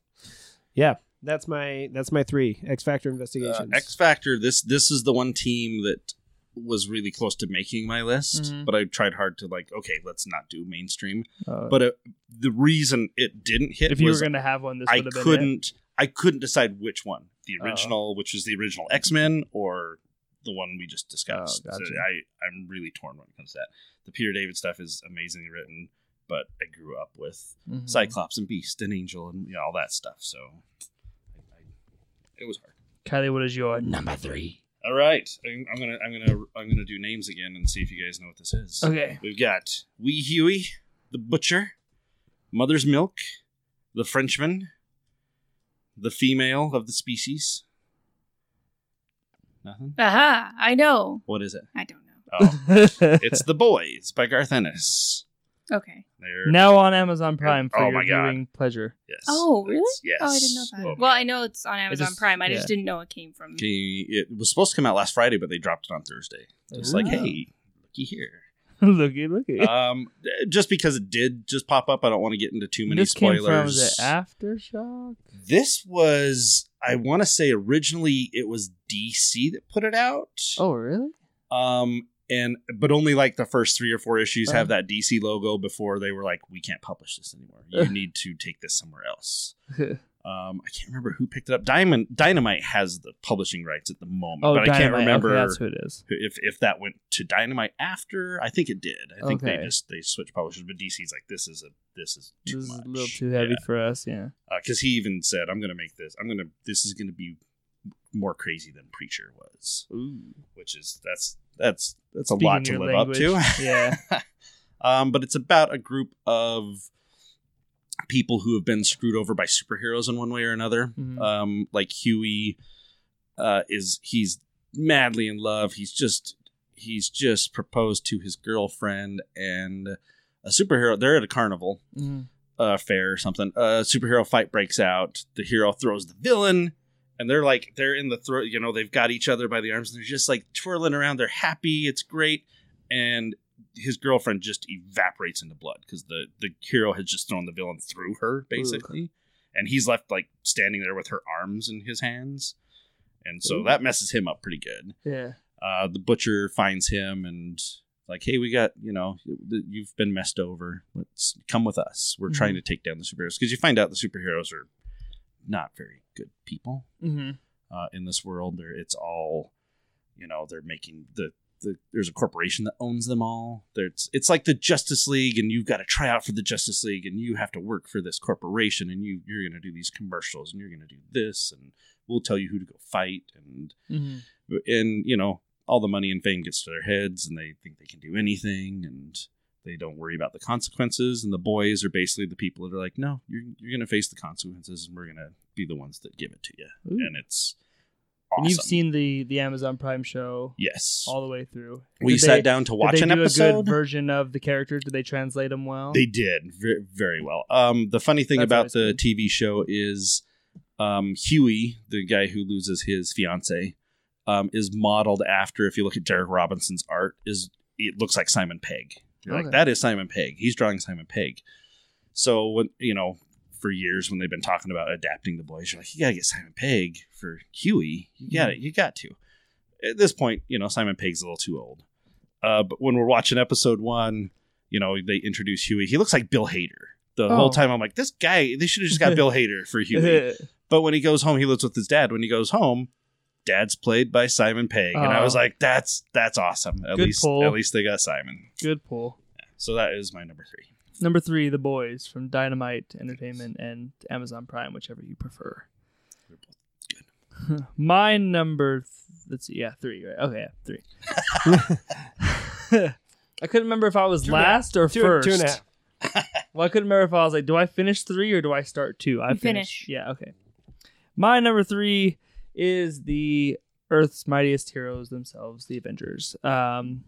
yeah, that's my that's my three X Factor Uh, investigations. X Factor. This this is the one team that was really close to making my list, Mhm. but I tried hard to like, okay, let's not do mainstream. Uh, But uh, the reason it didn't hit if you were going to have one, this I been couldn't I couldn't decide which one, the Oh. original, which is the original X Men, or the one we just discussed. Oh, gotcha. So I I'm really torn when it comes to that. The Peter David stuff is amazingly written, but I grew up with Mhm. Cyclops and Beast and Angel and you know, all that stuff, so I, I, it was hard. Kylie, what is your Number three. All right, I'm, I'm gonna I'm gonna I'm gonna do names again and see if you guys know what this is. Okay. We've got Wee Hughie, the butcher, Mother's Milk, the Frenchman, the female of the species. Nothing. Aha! I know. What is it? I don't know. Oh, it's the Boys by Garth Ennis. Okay. They're now on Amazon Prime for Oh your my God. viewing pleasure. yes. Oh, really? It's- Yes. Oh, I didn't know that. Oh, well. I know it's on Amazon just- Prime. I just didn't know it came from. Okay, It was supposed to come out last Friday, but they dropped it on Thursday. It's like, Ooh. hey, looky here. *laughs* looky, looky. um, just because it did just pop up, I don't want to get into too many this spoilers. came from was it Aftershock? This was, I want to say, originally it was DC that put it out. Oh, really? Um, and but only like the first three or four issues Uh-huh. have that DC logo before they were like, we can't publish this anymore. You *laughs* need to take this somewhere else. *laughs* Um, I can't remember who picked it up. Diamond Dynamite has the publishing rights at the moment, oh, but I can't remember Okay, that's who it is. if if that went to Dynamite after. I think it did. I think they just they switched publishers, but DC's like this is a this is too This is a little too heavy for us. Yeah. because he even said, "I'm going to make this. I'm going to. This is going to be more crazy than Preacher was." Ooh. which is that's that's that's a lot to live your up to. *laughs* Yeah. *laughs* um, but it's about a group of people who have been screwed over by superheroes in one way or another. Mhm. Um, like Hughie uh, is he's madly in love. He's just he's just proposed to his girlfriend and a superhero. They're at a carnival Mhm. uh, fair or something. A superhero fight breaks out. The hero throws the villain, and they're like they're in the throat. You know, they've got each other by the arms, and they're just like twirling around. They're happy. It's great, and his girlfriend just evaporates into blood because the the hero has just thrown the villain through her basically, and he's left like standing there with her arms in his hands, and so Ooh. that messes him up pretty good Yeah. uh, the butcher finds him and like hey we got you know you've been messed over let's come with us we're trying to take down the superheroes because you find out the superheroes are not very good people hmm uh, in this world. They're, it's all you know they're making the, the there's a corporation that owns them all. There's it's like the justice league and you've got to try out for the justice league and you have to work for this corporation and you you're going to do these commercials and you're going to do this and we'll tell you who to go fight and hmm and you know all the money and fame gets to their heads and they think they can do anything and they don't worry about the consequences and the boys are basically the people that are like no you're, you're gonna face the consequences and we're gonna be the ones that give it to you Ooh. and it's awesome. And you've seen the the Amazon Prime show yes all the way through. we sat they- down to watch an they do a episode good version of the characters? Did they translate them well? They did very, very well. Um, the funny thing That's about the good. TV show is um, Hughie, the guy who loses his fiance, um, is modeled after. If you look at Darick Robertson's art, is it looks like Simon Pegg. You're Okay. like that is Simon Pegg. He's drawing Simon Pegg. So when you know, for years when they've been talking about adapting the boys, you're like, you gotta get Simon Pegg for Hughie. You got it. You got to. At this point, you know, Simon Pegg's a little too old. Uh, but when we're watching episode one, you know, they introduce Hughie. He looks like Bill Hader. The Oh. whole time I'm like, this guy, they should have just got Bill *laughs* Hader for Hughie. *laughs* But when he goes home, he lives with his dad. When he goes home, dad's played by Simon Pegg. And I was Oh. like, that's that's awesome. At Good least pull. at least they got Simon. Good pull. So that is my number three. Number three, The Boys from Dynamite Entertainment and Amazon Prime, whichever you prefer. *laughs* My number, th- let's see, yeah, three, right? Okay, yeah, three. *laughs* I couldn't remember if I was Two and a half. last or Two- first. two and a half. *laughs* Well, I couldn't remember if I was like, do I finish three or do I start two? I You finish. Yeah, okay. My number three is the Earth's mightiest heroes themselves, the Avengers. Um,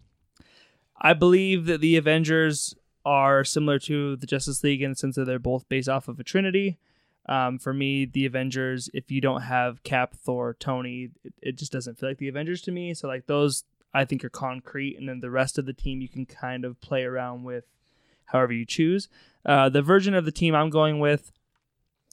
I believe that the Avengers are similar to the Justice League in the sense that they're both based off of a trinity. Um, for me, the Avengers, if you don't have Cap, Thor, Tony, it, it just doesn't feel like the Avengers to me. So, like, those I think are concrete. And then the rest of the team you can kind of play around with however you choose. Uh, the version of the team I'm going with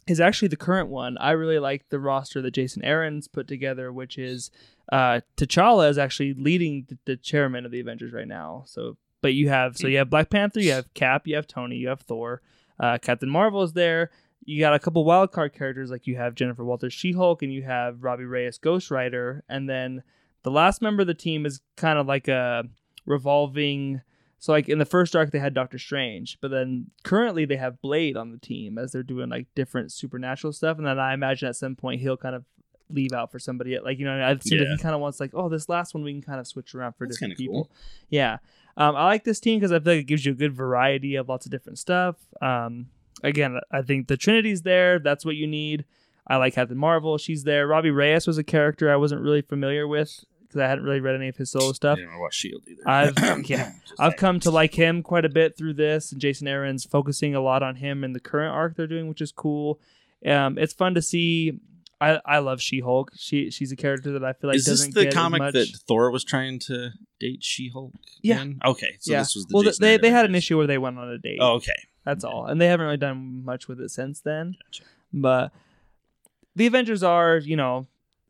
is actually the current one. I really like the roster that Jason Aaron's put together, which is uh, T'Challa is actually leading the, the chairman of the Avengers right now. So, but you have so you have Black Panther, you have Cap, you have Tony, you have Thor, uh, Captain Marvel is there. You got a couple wild card characters like you have Jennifer Walters She Hulk and you have Robbie Reyes Ghost Rider, and then the last member of the team is kind of like a revolving. So like in the first arc they had Doctor Strange, but then currently they have Blade on the team as they're doing like different supernatural stuff, and then I imagine at some point he'll kind of leave out for somebody like you know I've seen that he kind of wants like oh this last one we can kind of switch around for That's different people. cool. Yeah, um, I like this team because I feel like it gives you a good variety of lots of different stuff. Um, again, I think the Trinity's there. That's what you need. I like Captain Marvel. She's there. Robbie Reyes was a character I wasn't really familiar with because I hadn't really read any of his solo stuff. I didn't watch Shield either. I've- *clears throat* yeah. I've come to like him quite a bit through this, and Jason Aaron's focusing a lot on him in the current arc they're doing, which is cool. Um, it's fun to see. I, I love She Hulk. She she's a character that I feel like Is doesn't the get comic that Thor was trying to date She-Hulk? Yeah. in? Okay. So yeah. this was the well, Jason they Aaron they had an issue where they went on a date. Oh, okay. That's all, and they haven't really done much with it since then. Gotcha. But the Avengers are, you know,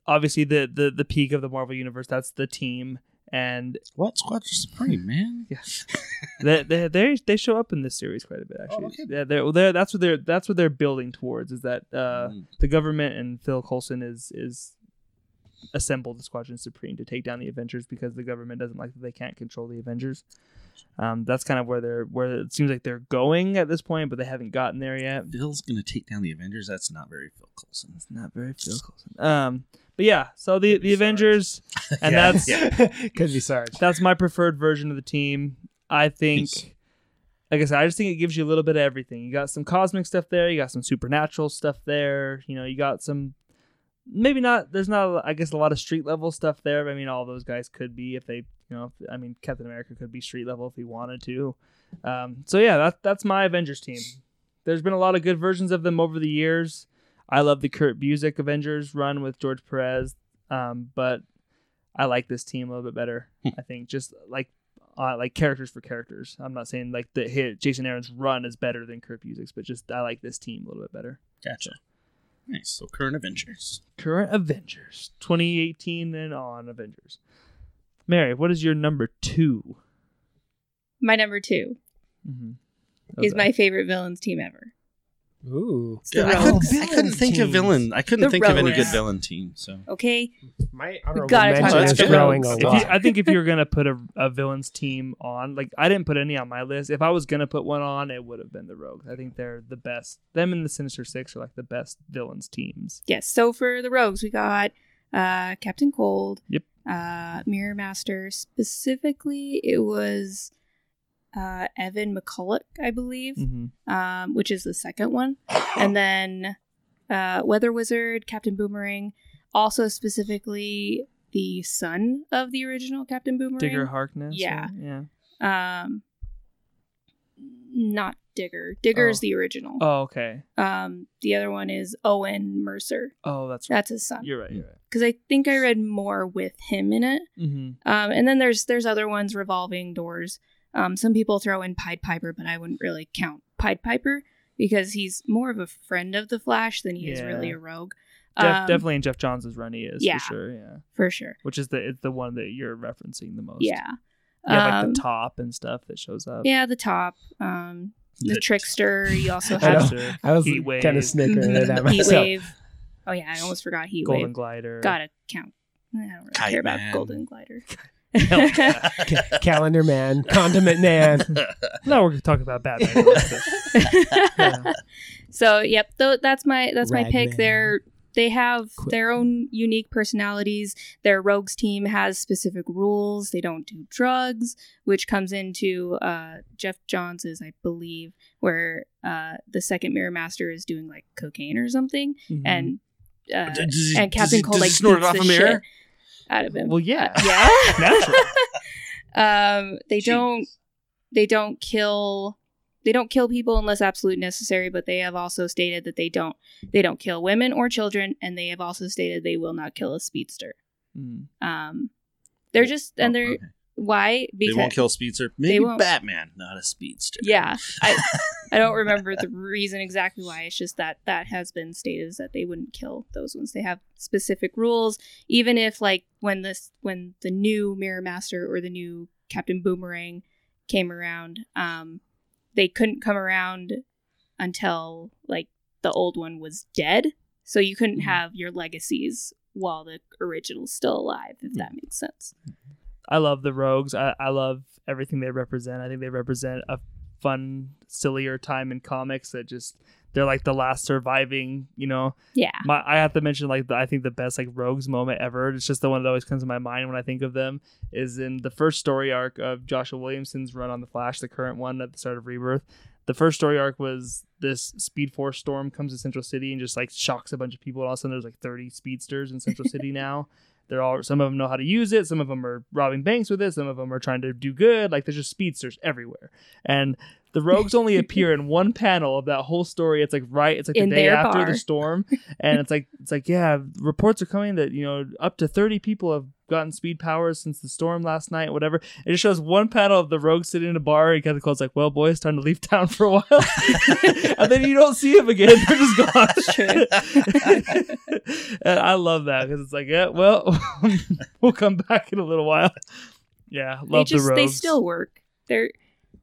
obviously the the the peak of the Marvel universe. That's the team, and What Squadron Supreme, man? *laughs* they they they, they show up in this series quite a bit actually. Oh, okay. Yeah, they're, they're that's what they're that's what they're building towards is that uh, Mm. the government and Phil Coulson is is assembled the Squadron Supreme to take down the Avengers because the government doesn't like that they can't control the Avengers. Um, that's kind of where they're where it seems like they're going at this point, but they haven't gotten there yet. Phil's gonna take down the Avengers. That's not very Phil Coulson. It's not very Phil Coulson. Um, but yeah, so the the Sorry. Avengers, *laughs* and Yeah, that's yeah. *laughs* Could be Sarge. that's my preferred version of the team. I think, Nice. like I said, I just think it gives you a little bit of everything. You got some cosmic stuff there, you got some supernatural stuff there. You know, you got some. Maybe not. There's not. I guess a lot of street level stuff there. I mean, all those guys could be if they, you know. If, I mean, Captain America could be street level if he wanted to. Um, so yeah, that that's my Avengers team. There's been a lot of good versions of them over the years. I love the Kurt Busiek Avengers run with George Perez, um, but I like this team a little bit better. I think just like uh, like characters for characters. I'm not saying like the hit Jason Aaron's run is better than Kurt Busiek's, but just I like this team a little bit better. Gotcha. Nice. So current Avengers. Current Avengers, 2018 and on Avengers. Mary, what is your number 2 My number two mm-hmm. is my favorite villains team ever. Ooh. It's the I couldn't, I couldn't think of villain. I couldn't The think of any good villain team. So Okay, My honorable gotta talk mention is growing a lot. you, I think if you're gonna put a, a villains team on, like I didn't put any on my list. If I was gonna put one on, it would have been the Rogues. I think they're the best. Them and the Sinister Six are like the best villains teams. yes. So for the Rogues, we got uh, Captain Cold. Yep. Uh, Mirror Master. Specifically, it was uh, Evan McCulloch, I believe, Mm-hmm. um, which is the second one, and then uh, Weather Wizard, Captain Boomerang. Also, specifically, the son of the original Captain Boomerang. Digger Harkness. Yeah. or- yeah. Um, not Digger. Digger is Oh. the original. Oh, okay. Um, the other one is Owen Mercer. Oh, that's right. That's his son. You're right. You're right. Because I think I read more with him in it. Mm-hmm. Um, and then there's there's other ones revolving doors. Um, some people throw in Pied Piper, but I wouldn't really count Pied Piper because he's more of a friend of the Flash than he is really a rogue. Geoff, Um, definitely in Geoff Johns' run, he is yeah. for sure. Yeah. for sure. Which is the the one that you're referencing the most. Yeah. yeah, have like Um, the top and stuff that shows up. Yeah, the top. Um, the The trickster. You also *laughs* have Trickster, I was Heat Wave, kind of snickering at that *laughs* Heat myself. Wave. Oh yeah, I almost forgot Heat Golden Wave. Glider. Gotta count. I don't really Kite care about Golden Glider. *laughs* Ca- *laughs* Calendar Man, Condiment Man. *laughs* No, we're talking about Batman. Yeah. *laughs* So yep, th- that's my that's my pick. Ragman. They're they have Quick. their own unique personalities. Their rogues team has specific rules. They don't do drugs, which comes into uh, Geoff Johns's, I believe, where uh, the second Mirror Master is doing like cocaine or something, Mhm. and uh, he- and Captain Cold like snort it beats off a mirror? shit out of him. well, yeah. *laughs* yeah, *laughs* um, they don't they don't kill they don't kill people unless absolutely necessary but they have also stated that they don't they don't kill women or children and they have also stated they will not kill a speedster Mm. um they're just and Oh, they're okay. Why? Because They won't kill speedster. Maybe. Batman, not a speedster. yeah, I *laughs* I don't remember the reason exactly why. It's just that that has been stated is that they wouldn't kill those ones. They have specific rules. Even if like when this when the new Mirror Master or the new Captain Boomerang came around, um, they couldn't come around until like the old one was dead. So you couldn't Mhm. have your legacies while the original's still alive, if that makes sense. I love the rogues. I, I love everything they represent. I think they represent a fun, sillier time in comics that just they're like the last surviving, you know. Yeah. My I have to mention like the, I think the best like rogues moment ever. It's just the one that always comes to my mind when I think of them is in the first story arc of Joshua Williamson's run on the Flash, the current one at the start of Rebirth. The first story arc was this Speed Force storm comes to Central City and just like shocks a bunch of people. And all of a sudden, there's like 30 speedsters in Central City *laughs* now. They're all some of them know how to use it. Some of them are robbing banks with it. Some of them are trying to do good. Like there's just speedsters everywhere. And the rogues only appear in one panel of that whole story. It's like right. It's like In the day after bar. the storm, and it's like it's like yeah, reports are coming that you know up to 30 people have gotten speed powers since the storm last night. Whatever. It just shows one panel of the rogue sitting in a bar. He kind of calls like, "Well, boys, time to leave town for a while," *laughs* and then you don't see him again. They're just gone. *laughs* and I love that because it's like, yeah, well, *laughs* we'll come back in a little while. Yeah, love they just the rogues. they still work. They're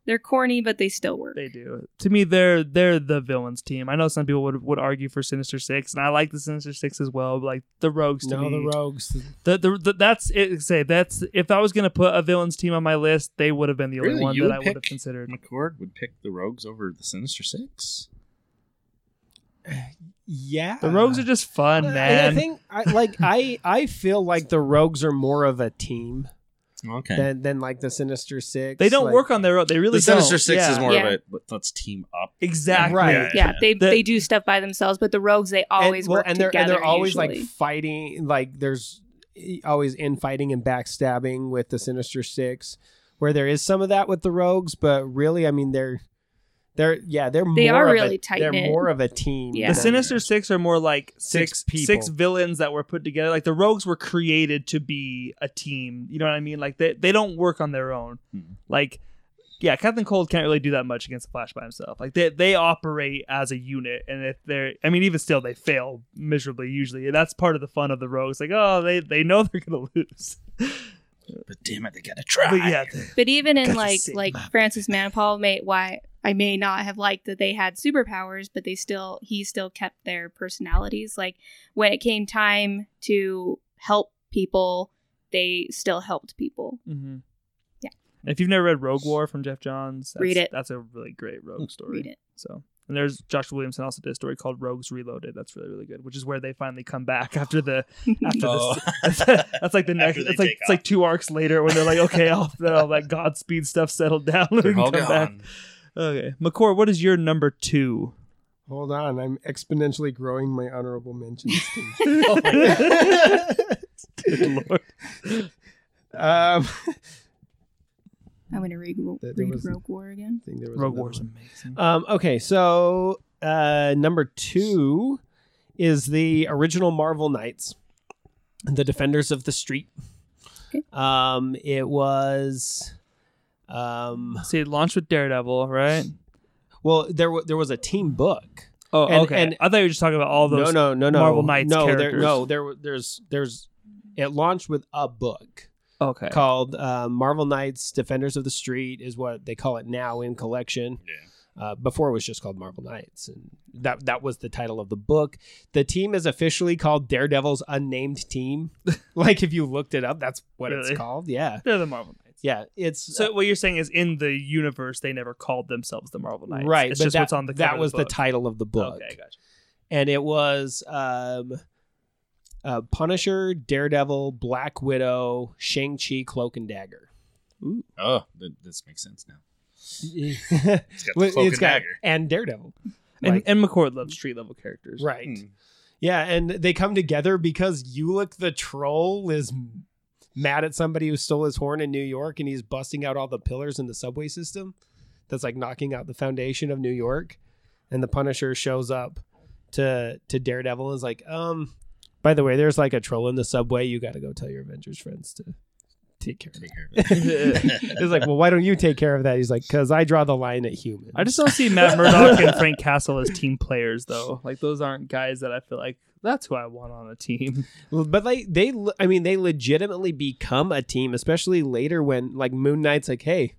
they're corny, but they still work. They do. To me, they're they're the villains team. I know some people would would argue for Sinister Six, and I like the Sinister Six as well. But like the Rogues to No, me, the rogues. the, the, the- that's it. Say that's if I was gonna put a villains team on my list, they would have been the only Really? one You that I would have considered. McCord would pick the Rogues over the Sinister Six. Yeah, The Rogues are just fun, I- man. I think I like I I feel like the rogues are more of a team Okay. than than like the Sinister Six. they don't like- work on their own. They really the Sinister don't. Six yeah. is more Yeah. of a let- let's team up. exactly Right. yeah, they The- they do stuff by themselves, but the rogues they always and, well, work and they're together. and they're always usually. like fighting. Like there's always infighting and backstabbing with the Sinister Six, where there is some of that with the rogues, but really, I mean, they're they're yeah they're They more are of really a, tight-knit. They're more of a team. Yeah. The Sinister Six are more like six Six people. six villains that were put together. Like the Rogues were created to be a team. You know what I mean? Like they they don't work on their own. Hmm. Like yeah, Captain Cold can't really do that much against the Flash by himself. Like they they operate as a unit, and if they're I mean even still they fail miserably usually. And that's part of the fun of the Rogues. Like oh they they know *laughs* they're gonna lose. But damn it, they gotta try. but yeah, But even in Gotta like save like them. Francis Manapul, may why I may not have liked that they had superpowers, but they still he still kept their personalities. Like when it came time to help people, they still helped people. Mm-hmm. Yeah. And if you've never read Rogue War from Geoff Johns, that's, Read it. That's a really great Rogue story. Read it. So, and there's Joshua Williamson also did a story called Rogues Reloaded. That's really really good, which is where they finally come back *laughs* after the after Oh. *laughs* the that's like the next. It's like take it's like two arcs later when they're like, okay, all, *laughs* all that Godspeed stuff settled down. we They're can all come back. Okay, McCord, what is your number two? Hold on, I'm exponentially growing my honorable mentions. Good lord. um, I'm gonna read, There- there read was- Rogue War again. I think there was Rogue another War's one. amazing. Um, okay, so uh, number two is the original Marvel Knights, the Defenders of the Street. Okay. Um, it was, um, See, it launched with Daredevil, right? well, there wa there was a team book. Oh, And- okay. and- I thought you were just talking about all those. no, no, no, no, Marvel Knights No, there, characters. no, there, wa- there's, there's, it launched with a book Okay. called uh, Marvel Knights Defenders of the Street, is what they call it now in collection. Yeah. Uh, before it was just called Marvel Knights, and that that was the title of the book. The team is officially called Daredevil's Unnamed Team. *laughs* like if you looked it up, that's what Really? it's called. Yeah, They're the Marvel Knights. yeah. It's So what you're saying is in the universe they never called themselves the Marvel Knights. right. It's but just that, what's on the cover that was the, the book. title of the book, Okay, gotcha. and it was um, uh, Punisher, Daredevil, Black Widow, Shang Chi, Cloak and Dagger. Oh, th- this makes sense now. *laughs* it's got the Cloak and Dagger. and Daredevil. And, Like- and McCord loves street level characters. Right. Hmm. Yeah, and they come together because Ulik the troll is mad at somebody who stole his horn in New York and he's busting out all the pillars in the subway system. That's like knocking out the foundation of New York. And the Punisher shows up to to Daredevil and is like, um, by the way, there's like a troll in the subway. You got to go tell your Avengers friends to take care of Take it. care of it. *laughs* *laughs* It's like, well, why don't you take care of that? He's like, because I draw the line at humans. I just don't see Matt Murdock and *laughs* Frank Castle as team players though. Like those aren't guys that I feel like that's who I want on a team. But like they, I mean, they legitimately become a team, especially later when like Moon Knight's like, hey.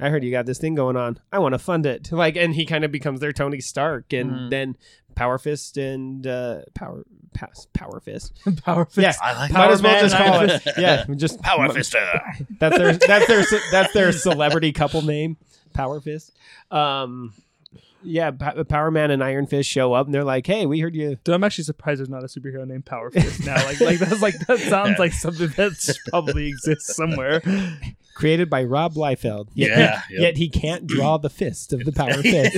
I heard you got this thing going on. I want to fund it. Like, and he kind of becomes their Tony Stark, and Mhm. then Power Fist and uh, Power Pass Power Fist. *laughs* Power Fist. Yeah, I like might as well Man just and call it. *laughs* Yeah, just Power Fister. *laughs* That's their that's their that's their celebrity couple name, Power Fist. Um, yeah, Pa- Power Man and Iron Fist show up and they're like, "Hey, we heard you." Dude, I'm actually surprised there's not a superhero named Power Fist now. Like, like that's like that sounds like something that probably exists somewhere. Created by Rob Liefeld. Yet Yeah, he, yep. yet he can't draw the fist of the Power *laughs* Fist,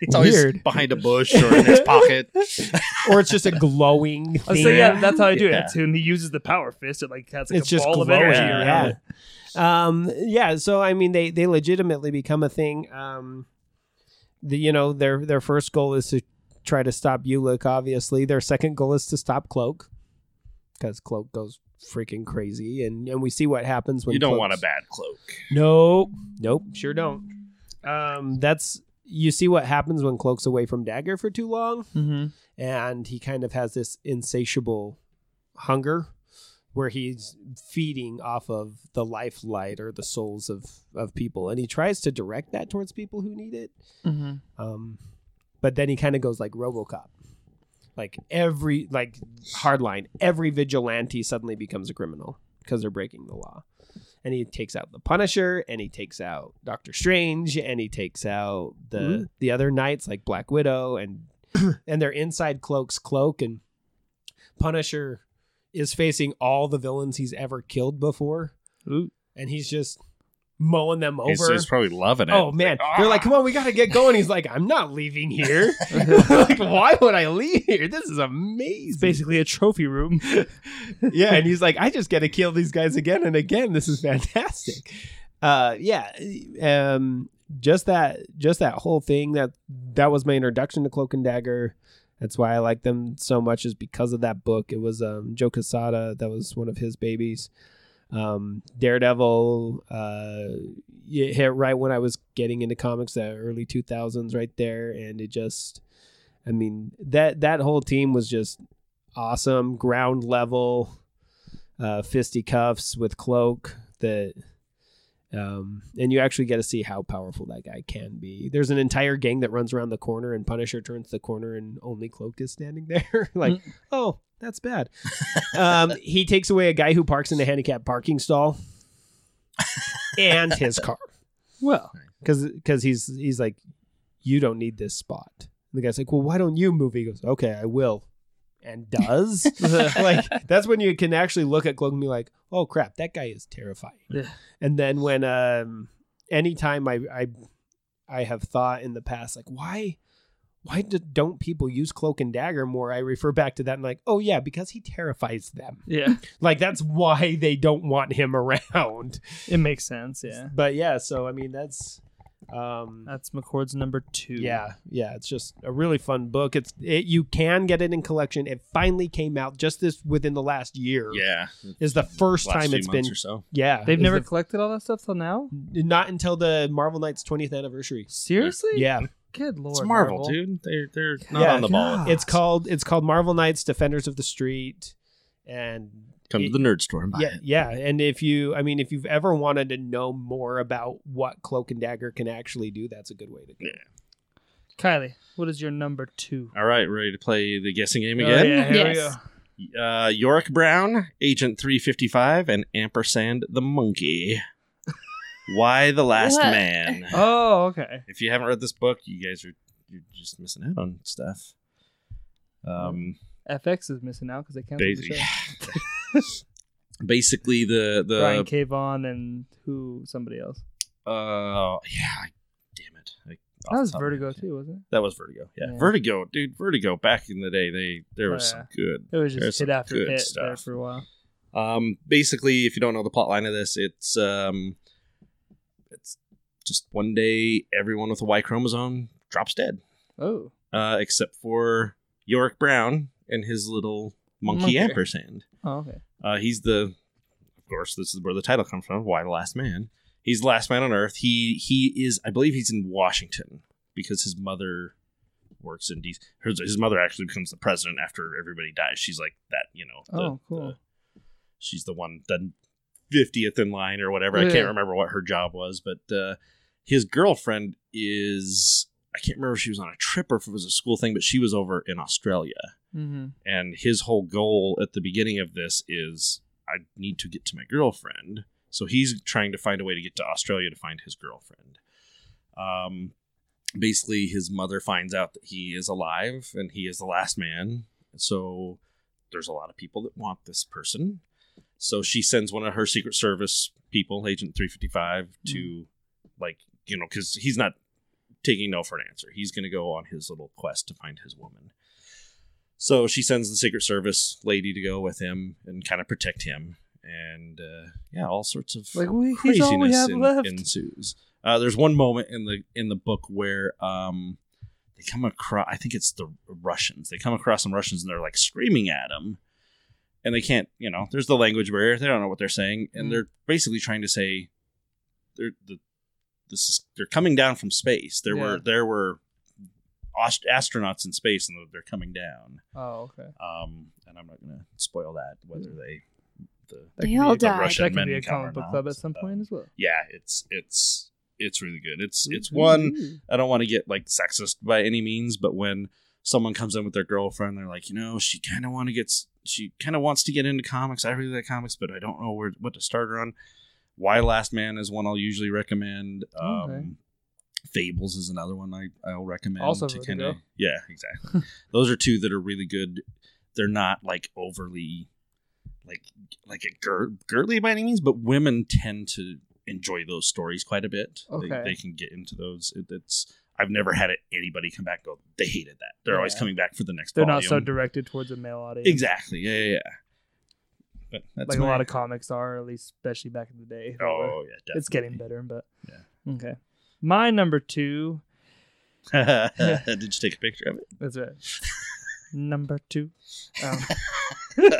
It's always Weird. behind a bush or in his pocket. *laughs* or it's just a glowing Oh, thing. so yeah, that's how I do Yeah. it. When he uses the Power Fist, it like has like it's a just ball of energy Yeah. around it. Yeah. Um, yeah. So I mean, they they legitimately become a thing. Um, the you know their their first goal is to try to stop Ulik. Obviously, their second goal is to stop Cloak because Cloak goes freaking crazy, and and we see what happens when you don't Cloak's- want a bad cloak. Nope, nope, sure don't. Um, that's you see what happens when Cloak's away from Dagger for too long Mm-hmm. and he kind of has this insatiable hunger where he's feeding off of the life light or the souls of of people and he tries to direct that towards people who need it Mm-hmm. um but then he kind of goes like robocop like every like hardline every vigilante suddenly becomes a criminal because they're breaking the law and he takes out the punisher and he takes out doctor strange and he takes out the Ooh. the other knights like black widow and *clears throat* and their inside cloaks cloak and punisher is facing all the villains he's ever killed before Ooh. and he's just mowing them over He's, he's probably loving it. Oh man, they're like, "Come on, we gotta get going." He's like, "I'm not leaving here. *laughs* *laughs* like, why would I leave here? This is It's amazing." basically a trophy room. *laughs* yeah, and he's like, "I just get to kill these guys again and again. This is fantastic." Uh, yeah, um, just that, just that whole thing that that was my introduction to Cloak and Dagger. That's why I like them so much, is because of that book. It was um, Joe Quesada. That was one of his babies. Um, Daredevil. Uh, it hit right when I was getting into comics, that early two thousands, right there, and it just, I mean that that whole team was just awesome, ground level, uh, fisticuffs with cloak that. Um, and you actually get to see how powerful that guy can be. There's an entire gang that runs around the corner, and Punisher turns the corner, and only Cloak is standing there. *laughs* like, oh, that's bad. *laughs* um, he takes away a guy who parks in a handicapped parking stall and his car Well, because because he's he's like, you don't need this spot. And the guy's like, well, why don't you move? He goes, okay, I will, and does. *laughs* like that's when you can actually look at Cloak and be like, oh crap, that guy is terrifying. Yeah. And then when um, anytime I I I have thought in the past like why. Why do, don't people use cloak and dagger more? I refer back to that and like, oh yeah, because he terrifies them. yeah, *laughs* Like that's why they don't want him *laughs* around. it makes sense. Yeah, But yeah, so I mean that's um that's McCord's number two. yeah, yeah, it's just a really fun book. It's it, you can get it in collection. It finally came out just this within the last year. yeah. is the first Last time it's been. or so. Yeah, they've never the- collected all that stuff till now. not until the Marvel Knights 20th anniversary. Seriously? Yeah, Good lord, It's Marvel, dude. They're they're not Yeah. on the ball. It's called it's called Marvel Knights Defenders of the Street, and Come to the nerd store and buy yeah, it. yeah. And if you, I mean, if you've ever wanted to know more about what Cloak and Dagger can actually do, that's a good way to go. Kylie, what is your number two? All right, ready to play the guessing game Oh, again? yeah, here Yes. we go. uh, Yorick Brown, Agent 355, and Ampersand the Monkey. Y the Last What? Man? *laughs* Oh, okay. If you haven't read this book, you guys are you're just missing out on stuff. Um, FX is missing out because they canceled the basically, show. *laughs* basically the Brian the K. Vaughan and who? Somebody else. uh yeah, damn it, I, That was the top of my Vertigo too, wasn't it? That was Vertigo. Yeah. Yeah. Vertigo, dude. Vertigo. Back in the day, they there Oh, was yeah. some good. it? Was just hit after hit there for a while. Um, basically, if you don't know the plot line of this, it's um, it's just one day everyone with a Y chromosome drops dead, Oh, uh, except for Yorick Brown and his little monkey Monkey. ampersand. oh okay. Uh, he's the of course, this is where the title comes from. Y the Last Man? He's the last man on Earth. He he is, I believe, he's in Washington because his mother works in DC. His, his mother actually becomes the president after everybody dies. She's like that, you know. the- Oh, cool. the- she's the one the fiftieth in line or whatever. I can't remember what her job was, but uh, his girlfriend is. I can't remember if she was on a trip or if it was a school thing, but she was over in Australia Mm-hmm. and his whole goal at the beginning of this is I need to get to my girlfriend. So he's trying to find a way to get to Australia to find his girlfriend. Um, basically, his mother finds out that he is alive and he is the last man. So there's a lot of people that want this person. So she sends one of her Secret Service people, Agent 355, to like, you know, because he's not taking no for an answer. He's going to go on his little quest to find his woman. So she sends the Secret Service lady to go with him and kind of protect him. And uh, yeah, all sorts of Like, we- he's all we craziness left. ensues. Uh, there's one moment in the in the book where um, they come across. I think it's the Russians. They come across some Russians and they're like screaming at him, and they can't. You know, there's the language barrier. They don't know what they're saying, and Mm. they're basically trying to say, they're the this is they're coming down from space. There Yeah. were there were ast- astronauts in space, and they're coming down. Oh, okay. Um, and I'm not going to spoil that whether they the They all be, died. Russian That could be a comic book club at some Uh, point as well. yeah, it's it's it's really good. It's it's one. I don't want to get like sexist by any means, but when someone comes in with their girlfriend, they're like, you know, she kind of want to get, she kind of wants to get into comics. I really like comics, but I don't know where what to start her on. Y Last Man is one I'll usually recommend. Um, Okay. Fables is another one I I'll recommend. Also to Vertigo. kinda, *laughs* yeah, exactly. Those are two that are really good. They're not like overly like like a gir- girly by any means, but women tend to enjoy those stories quite a bit. Okay. They, they can get into those. It, it's I've never had it, anybody come back and go they hated that. They're always coming back for the next. They're not so directed towards a male audience. Exactly. Yeah, yeah, yeah. But that's like a lot of comics are, at least especially back in the day. Were- Oh yeah, definitely. it's getting better, but Yeah. Okay. My number two. *laughs* Did you take a picture of it? That's right. *laughs* number two. Um, *laughs*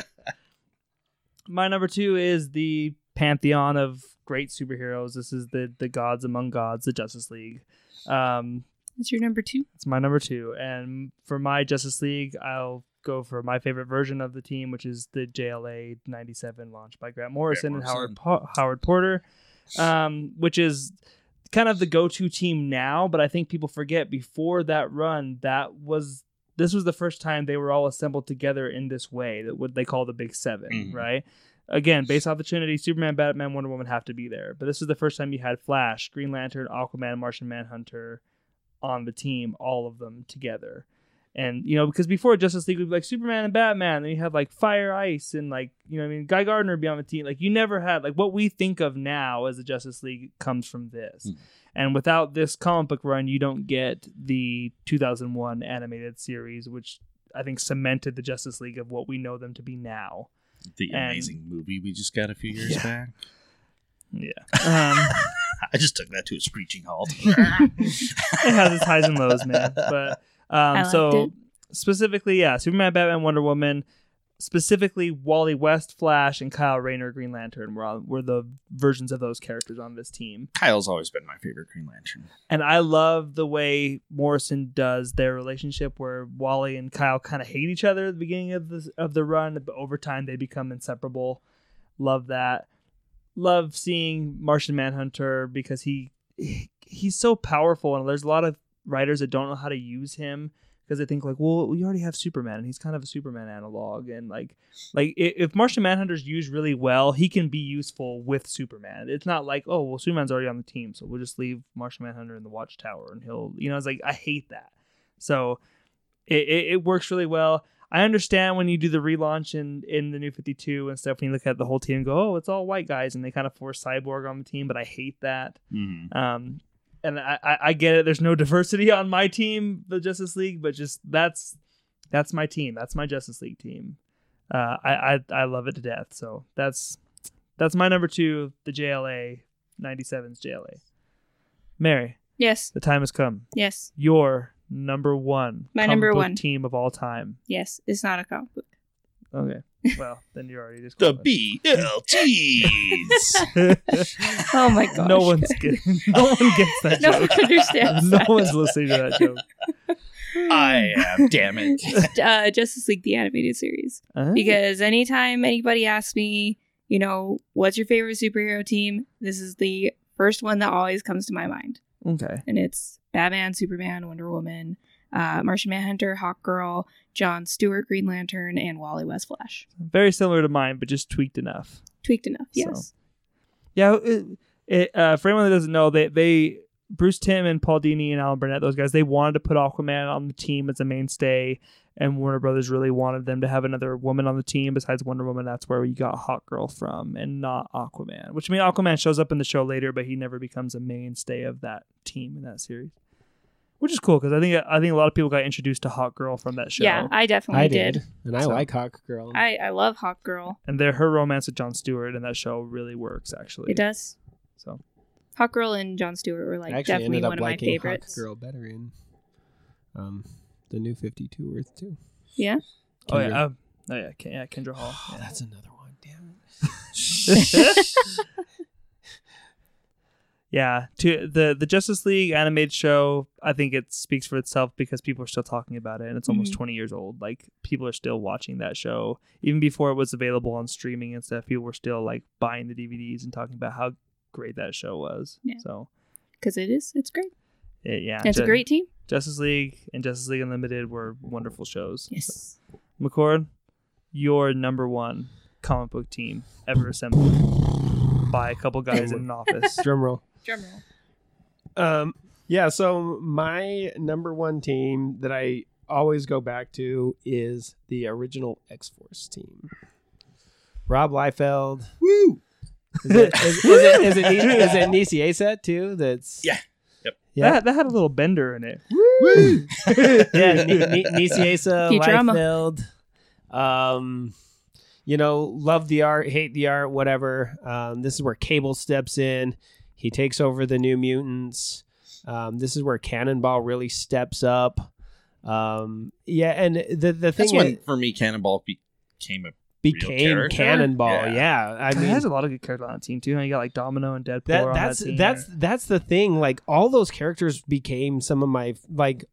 my number two is the pantheon of great superheroes. This is the the gods among gods, the Justice League. Um, That's your number two. it's my number two, and for my Justice League, I'll go for my favorite version of the team, which is the JLA '97 launched by Grant Morrison, and Howard Po- Howard Porter, um, which is kind of the go-to team now. But I think people forget before that run, that was this was the first time they were all assembled together in this way. That what they call the Big 7 Mhm. right? Again, based off the Trinity, Superman, Batman, Wonder Woman have to be there. But this is the first time you had Flash, Green Lantern, Aquaman, Martian Manhunter on the team, all of them together. And you know, because before Justice League would be like Superman and Batman, then you had like Fire Ice and like you know, what I mean, Guy Gardner would be on the team. Like you never had like what we think of now as the Justice League comes from this. Mhm. And without this comic book run, you don't get the 2001 animated series, which I think cemented the Justice League of what we know them to be now. The And- amazing movie we just got a few years Yeah. back. Yeah. Um, *laughs* I just took that to a screeching halt. *laughs* it has its highs and lows, man. But um, liked so it. specifically, yeah, Superman, Batman, Wonder Woman, specifically Wally West, Flash, and Kyle Rayner, Green Lantern were on, were the versions of those characters on this team. Kyle's always been my favorite Green Lantern. And I love the way Morrison does their relationship, where Wally and Kyle kind of hate each other at the beginning of the of the run, but over time they become inseparable. Love that. Love seeing Martian Manhunter because he he's so powerful, and there's a lot of writers that don't know how to use him because they think like, well, we already have Superman, and he's kind of a Superman analog, and like, like if Martian Manhunter's used really well, he can be useful with Superman. It's not like, oh, well, Superman's already on the team, so we'll just leave Martian Manhunter in the Watchtower, and he'll, you know, it's like I hate that. So it, it, it works really well. I understand when you do the relaunch in in the New Fifty Two and stuff, when you look at the whole team and go, oh, it's all white guys, and they kind of force Cyborg on the team, but I hate that. Mm-hmm. Um, and I, I, get it. There's no *laughs* diversity on my team, the Justice League, but just that's that's my team. That's my Justice League team. Uh, I, I I love it to death. So that's that's my number two, the JLA 97's JLA. Mary, Yes. the time has come. Yes. Your number one, My number one. team of all time. Yes. It's not a comic book. Okay. *laughs* Well, then you're already just The BLTs. *laughs* Oh my *laughs* gosh. No one's getting. No one gets that No one joke. understands. no that. one's listening to that joke. I am. Damn it. uh, Justice League the animated series Uh, because anytime anybody asks me, you know, what's your favorite superhero team, this is the first one that always comes to my mind, okay. and it's Batman, Superman, Wonder Woman, uh, Martian Manhunter, Hawkgirl, John Stewart, Green Lantern, and Wally West Flash. Very similar to mine, but just tweaked enough. Tweaked enough, So- yes. Yeah. It, it, uh, for anyone that doesn't know, they they Bruce Timm and Paul Dini and Alan Burnett, those guys, they wanted to put Aquaman on the team as a mainstay, and Warner Brothers really wanted them to have another woman on the team besides Wonder Woman. That's where you got Hawkgirl from, and not Aquaman. Which I mean, Aquaman shows up in the show later, but he never becomes a mainstay of that team in that series. Which is cool because I think I think a lot of people got introduced to Hot Hawkgirl from that show. Yeah, I definitely I did. did, and I So- like Hawk Girl. I, I love Hawkgirl. and their her romance with John Stewart in that show really works actually. It does. So Hot Hawkgirl and John Stewart were like I actually definitely ended up one of my favorites. Hawk Girl better in um, the new Fifty Two Earth too. Yeah. oh yeah, uh, oh yeah, Ken- yeah, Kendra Hall. Oh, *sighs* Yeah. that's another one. Damn *laughs* *laughs* *laughs* yeah to the the justice league animated show i think it speaks for itself because people are still talking about it and it's almost Mhm. 20 years old like people are still watching that show even before it was available on streaming and stuff people were still like buying the dvds and talking about how great that show was Yeah. so Because it is. It's great. it, yeah it's a great team. justice league and justice league unlimited were wonderful shows Yes. mccord your number one comic book team ever assembled by a couple guys in an office *laughs* Drum roll. Drum roll. Um, yeah. So my number one team that I always go back to is the original X Force team. Rob Liefeld. Woo! Is it is, is it is it, *laughs* Ni- it Nisi Aset too? That's Yeah. Yep. Yeah. that, that had a little bender in it Woo! *laughs* yeah, Ni- Ni- *laughs* Nisi Asa, Futurama. Liefeld. Um, you know, love the art, hate the art, whatever. Um, this is where Cable steps in. He takes over the New Mutants. Um, this is where Cannonball really steps up. Um, yeah, and the the thing That's when, is- for me, Cannonball became a. became character? Cannonball. Yeah. Yeah, I he mean, has a lot of good characters on the team too. You got like Domino and Deadpool. that are on that's that team. that's that's the thing like all those characters became some of my like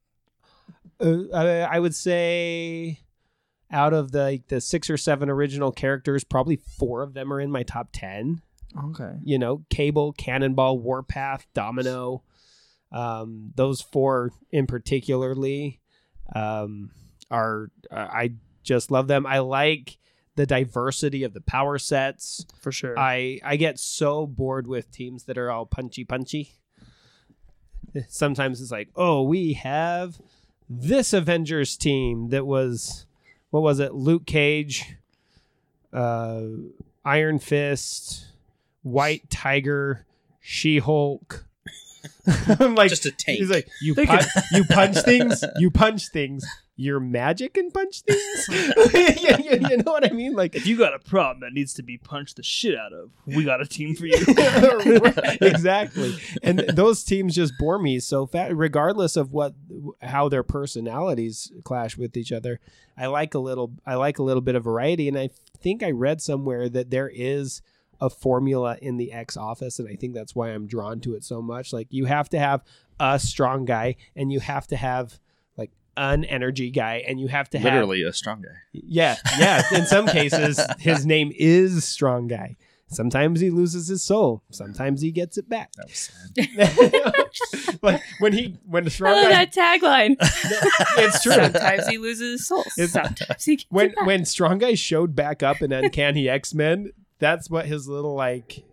uh, I I would say out of the like, the six or seven original characters probably four of them are in my top 10 okay. you know cable cannonball warpath domino um, those four in particularly um, are uh, i just love them i like the diversity of the power sets For sure. I I get so bored with teams that are all punchy punchy. *laughs* Sometimes it's like, oh, we have this Avengers team that was what was it? Luke Cage, uh, Iron Fist, White Tiger, She Hulk. I'm *laughs* like, Just a tank. He's like, you They punch, you punch things, you punch things. You're magic and punch things. *laughs* *laughs* you, you- you know what I mean? Like, if you got a problem that needs to be punched the shit out of, we got a team for you. exactly. And those teams just bore me so fast, regardless of what how their personalities clash with each other. I like a little I like a little bit of variety, and I think I read somewhere that there is a formula in the X office, and I think that's why I'm drawn to it so much. Like you have to have a strong guy, and you have to have like an energy guy, and you have to have Literally a strong guy. yeah, yeah. In some cases, his name is Strong Guy. Sometimes he loses his soul. Sometimes he gets it back. That was *laughs* sad. like when he when I *laughs* Strong love Guy, that tagline. *laughs* it's true. Sometimes he loses his soul. It's- Sometimes he gets When it back. when Strong Guy showed back up in Uncanny X Men, that's what his little like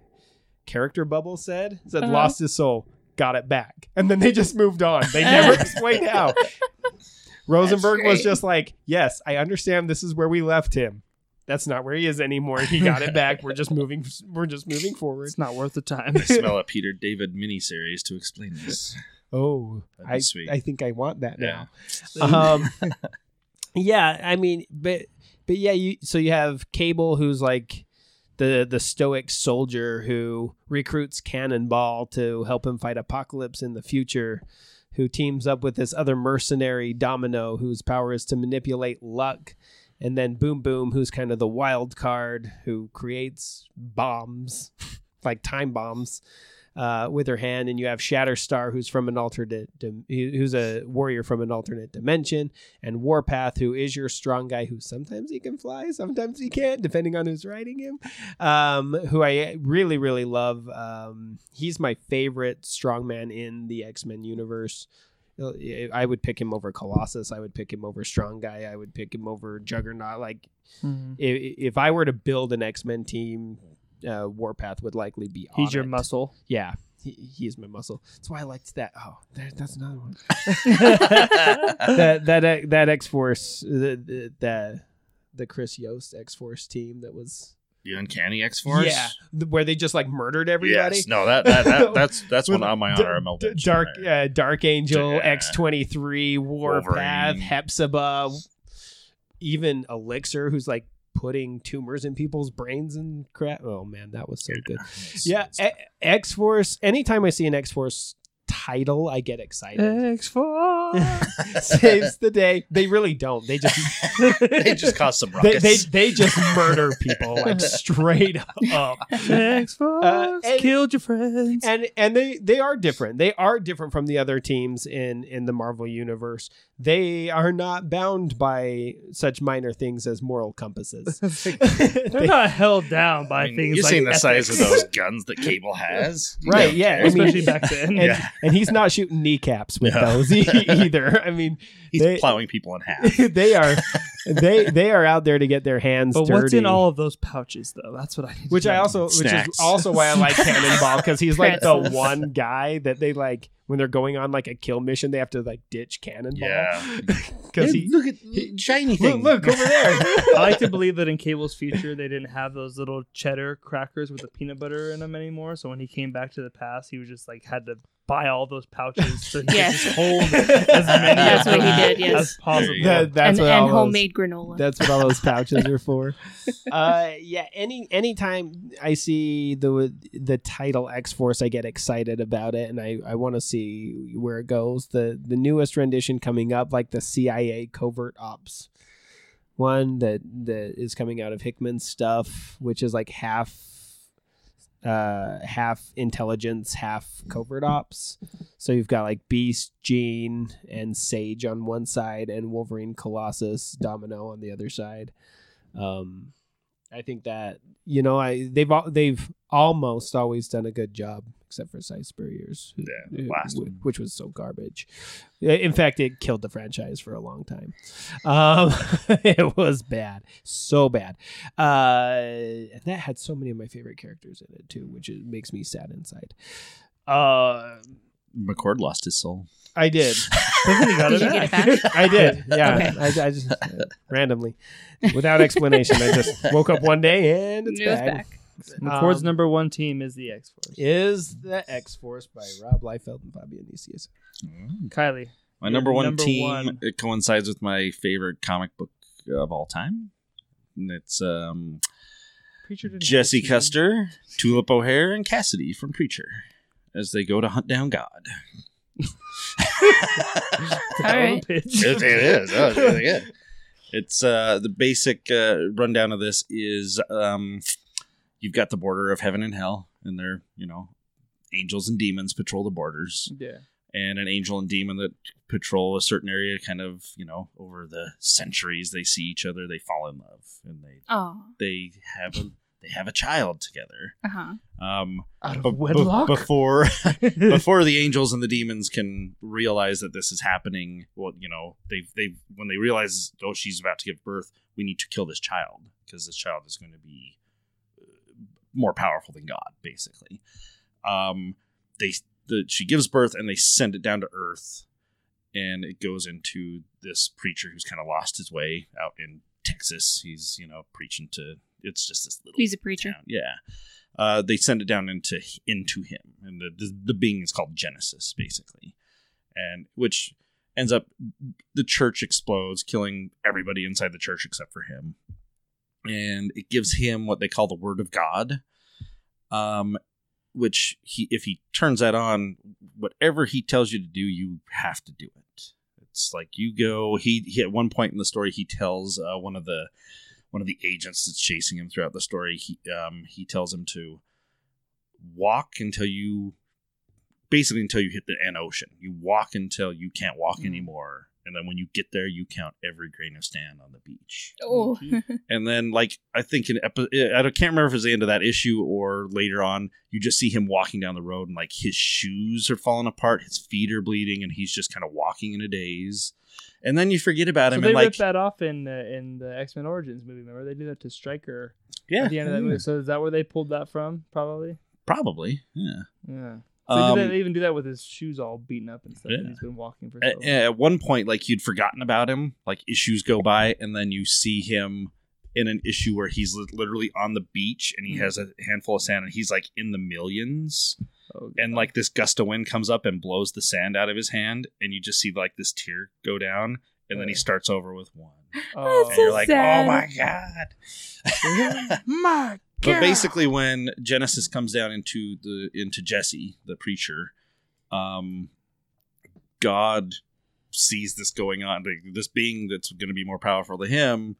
character bubble said. It said Uh-huh. lost his soul, got it back, and then they just moved on. They never *laughs* explained how. Rosenberg was just like, "Yes, I understand. This is where we left him. That's not where he is anymore. He got it back. We're just moving. We're just moving forward." it's not worth the time. I smell a Peter David miniseries to explain this. *laughs* Oh, I sweet. I think I want that Yeah. now. Um, *laughs* yeah, I mean, but but yeah, you so you have Cable, who's like the the stoic soldier who recruits Cannonball to help him fight Apocalypse in the future, who teams up with this other mercenary Domino, whose power is to manipulate luck and then Boom Boom, who's kind of the wild card who creates bombs, *laughs* like time bombs, uh, with her hand. And you have Shatterstar, who's from an alternate, who's a warrior from an alternate dimension, and Warpath, who is your strong guy, who sometimes he can fly, sometimes he can't, depending on who's riding him. Um, who I really, really love. Um, he's my favorite strongman in the X Men universe. I would pick him over Colossus. I would pick him over Strong Guy. I would pick him over Juggernaut. Like Mhm. if, if I were to build an X Men team, uh, Warpath would likely be. on He's your it. muscle. Yeah, he, he's my muscle. That's why I liked that. Oh, there, that's another one. *laughs* that that uh, that X Force the, the the the Chris Yost X Force team that was The Uncanny X Force. yeah th- where they just like murdered everybody. Yes. No, that, that, that *laughs* that's that's With one on my D- honorable D- mention Dark uh, Dark Angel, X twenty three, Warpath, Wolverine. Hepzibah, even Elixir, who's like putting tumors in people's brains and crap. Oh man, that was so good. *laughs* Yeah, X Force. Anytime I see an X Force title, I get excited. X Force. *laughs* Saves the day. They really don't. They just *laughs* they just caused some they, ruckus. they they just murder people like straight up. X Force Uh, killed your friends. and and they they are different. They are different from the other teams in in the Marvel universe. They are not bound by such minor things as moral compasses. *laughs* They're They- not held down by I mean, things You've like seen the size of those guns that Cable has, Right, don't yeah, care. I mean- especially back then. and, Yeah. And he's not shooting kneecaps with No. those e- *laughs* either. I mean, he's they- plowing people in half. *laughs* they are *laughs* they they are out there to get their hands But dirty. what's in all of those pouches, though? That's what I. Need to which I know. also, which is also why I like Cannonball because he's like the one guy that they like when they're going on like a kill mission, they have to like ditch Cannonball. Yeah. because he look at he- shiny look, thing. look over there. I like to believe that in Cable's future, they didn't have those little cheddar crackers with the peanut butter in them anymore. So when he came back to the past, he was just like had to buy all those pouches so he could Yes. just hold *laughs* as many That's of what he did, yes. as possible. That- that's and what all and those- homemade granola. That's what all those pouches are for. *laughs* Uh, yeah. Any anytime I see the the title X Force, I get excited about it, and I, I want to see where it goes. The the newest rendition coming up, like the CIA covert ops one that that is coming out of Hickman's stuff, which is like half uh half intelligence half covert ops. *laughs* So you've got like beast jean and sage on one side and wolverine colossus domino on the other side. Um i think that you know i they've they've almost always done a good job except for Si Spurrier's, who- Yeah, the who- last wh- one. which was so garbage. In fact, it killed the franchise for a long time. Um, *laughs* it was bad, so bad. Uh, and that had so many of my favorite characters in it too, which is, makes me sad inside. Uh, McCord lost his soul. I did. *laughs* Doesn't he Did it you get it back? I did. *laughs* Yeah. Okay. I, I just randomly, without explanation, I just woke up one day and it's It was back. back. McCord's Um, number one team is the X Force. Is the X Force by Rob Liefeld and Fabian Nicieza. Kylie, My number one number team one. it coincides with my favorite comic book of all time. And it's um, Preacher didn't have a Jesse. Custer, Tulip O'Hare, and Cassidy from Preacher as they go to hunt down God. *laughs* All right. Pitch. it is. Oh, it's really good. It's uh, the basic uh, rundown of this is um, you've got the border of heaven and hell, and they're you know angels and demons patrol the borders, Yeah. and an angel and demon that patrol a certain area. Kind of you know over the centuries they see each other, they fall in love, and they Oh. they have a they have a child together. Uh huh. Um, Out of be- be- wedlock. before *laughs* before the angels and the demons can realize that this is happening well you know they they when they realize oh she's about to give birth we need to kill this child because this child is going to be more powerful than god basically um they the, she gives birth and they send it down to earth and it goes into this preacher who's kind of lost his way out in texas he's you know preaching to it's just this little He's a preacher. town. Yeah. Uh, they send it down into into him, and the, the the being is called Genesis, basically, and which ends up the church explodes, killing everybody inside the church except for him, and it gives him what they call the Word of God, um, which he if he turns that on, whatever he tells you to do, you have to do it. It's like you go. He, he at one point in the story he tells uh, one of the one of the agents that's chasing him throughout the story. He um, he tells him to walk until you basically until you hit the end ocean. You walk until you can't walk Mm. anymore. And then when you get there, you count every grain of sand on the beach. Oh, And then, like, I think in epi- I can't remember if it was the end of that issue or later on, you just see him walking down the road and, like, his shoes are falling apart, his feet are bleeding, and he's just kind of walking in a daze. And then you forget about So him they and, like, ripped that off in uh, in the X Men Origins movie. Remember they did that to Stryker yeah, at the end of that movie. So is that where they pulled that from? Probably. probably. Yeah. Yeah. So they, did that, Um, they even do that with his shoes all beaten up and stuff. Yeah. And he's been walking for so at, long. at one point like you'd forgotten about him like issues go by and then you see him in an issue where he's literally on the beach and he Mhm. has a handful of sand and he's like in the millions Oh, and like this gust of wind comes up and blows the sand out of his hand and you just see like this tear go down and then he starts over with one oh, and so you're like sad. oh my god *laughs* my but basically when genesis comes down into the into jesse the preacher um god sees this going on like, this being that's going to be more powerful to him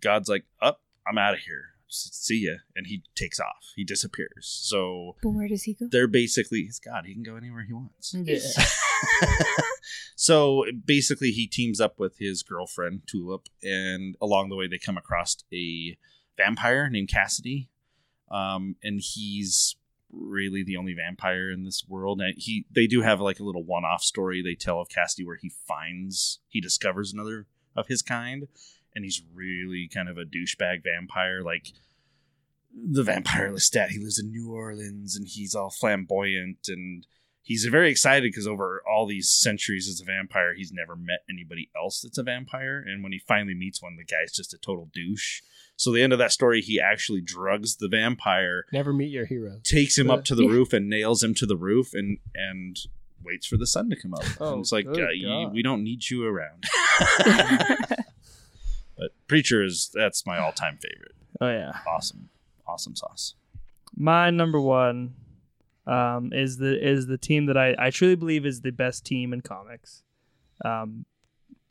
god's like up i'm out of here see ya. And he takes off. He disappears. So but where does he go? they're basically he's god. He can go anywhere he wants. Yeah. *laughs* so basically, he teams up with his girlfriend Tulip, and along the way, they come across a vampire named Cassidy, um, and he's really the only vampire in this world. And he they do have like a little one-off story they tell of Cassidy where he finds he discovers another of his kind, and he's really kind of a douchebag vampire, like. The vampire Lestat, he lives in New Orleans and he's all flamboyant and he's very excited because over all these centuries as a vampire, he's never met anybody else that's a vampire. And when he finally meets one, the guy's just a total douche. So the end of that story, he actually drugs the vampire, Never meet your hero. takes him up to the Yeah. roof, and nails him to the roof, and and waits for the sun to come up. *laughs* Oh, and it's like good uh, you, we don't need you around. *laughs* *laughs* but preacher is that's my all time favorite. Oh yeah. Awesome, awesome sauce. My number one um, is the is the team that I, I truly believe is the best team in comics. Um,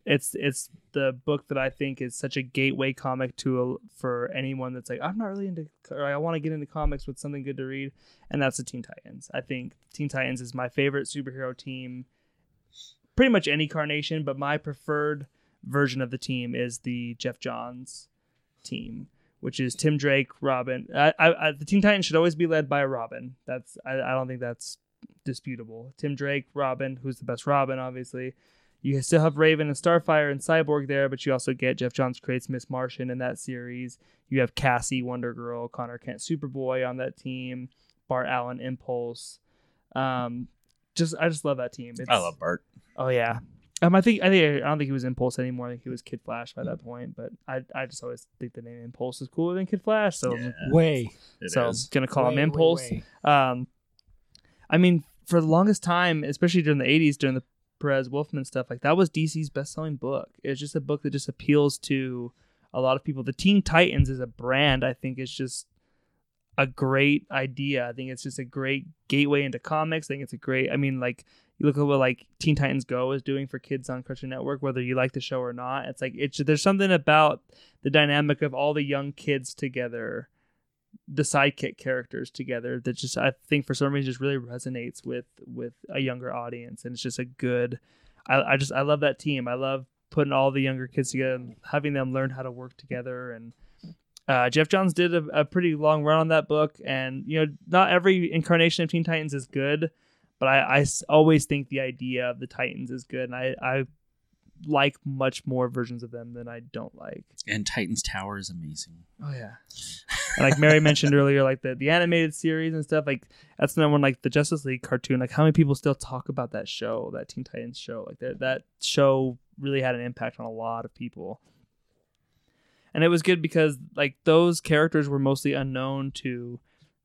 it's it's the book that I think is such a gateway comic to for anyone that's like I'm not really into or I want to get into comics with something good to read, and that's the Teen Titans. I think Teen Titans is my favorite superhero team. Pretty much any carnation, but my preferred version of the team is the Geoff Johns team which is Tim Drake, Robin. I, I, I, the Teen Titans should always be led by a Robin. That's I, I don't think that's disputable. Tim Drake, Robin, who's the best Robin, obviously. You still have Raven and Starfire and Cyborg there, but you also get Geoff Johns creates Miss Martian in that series. You have Cassie, Wonder Girl, Connor Kent, Superboy on that team, Bart Allen, Impulse. Um, just I just love that team. It's, I love Bart. Oh yeah. Um, I think I think I don't think he was Impulse anymore. I think he was Kid Flash by that point. But I I just always think the name Impulse is cooler than Kid Flash, so Yeah, Way. so. I'm gonna call him Way, way, Impulse. way. Um, I mean, for the longest time, especially during the '80s, during the Perez Wolfman stuff, like that was DC's best-selling book. It's just a book that just appeals to a lot of people. The Teen Titans as a brand, I think, is just a great idea. I think it's just a great gateway into comics. I think it's a great. I mean, like you look at what like Teen Titans Go is doing for kids on Cartoon Network, whether you like the show or not. It's like it's there's something about the dynamic of all the young kids together the sidekick characters together that just I think for some reason just really resonates with with a younger audience and it's just a good I, I just I love that team. I love putting all the younger kids together and having them learn how to work together and uh, Geoff Johns did a, a pretty long run on that book and you know not every incarnation of Teen Titans is good but I, I always think the idea of the Titans is good and I, I like much more versions of them than I don't like. And Titans Tower is amazing. Oh yeah. And like Mary mentioned earlier, like the, the animated series and stuff, like that's another one like the Justice League cartoon. Like how many people still talk about that show, that Teen Titans show? Like that that show really had an impact on a lot of people. And it was good because like those characters were mostly unknown to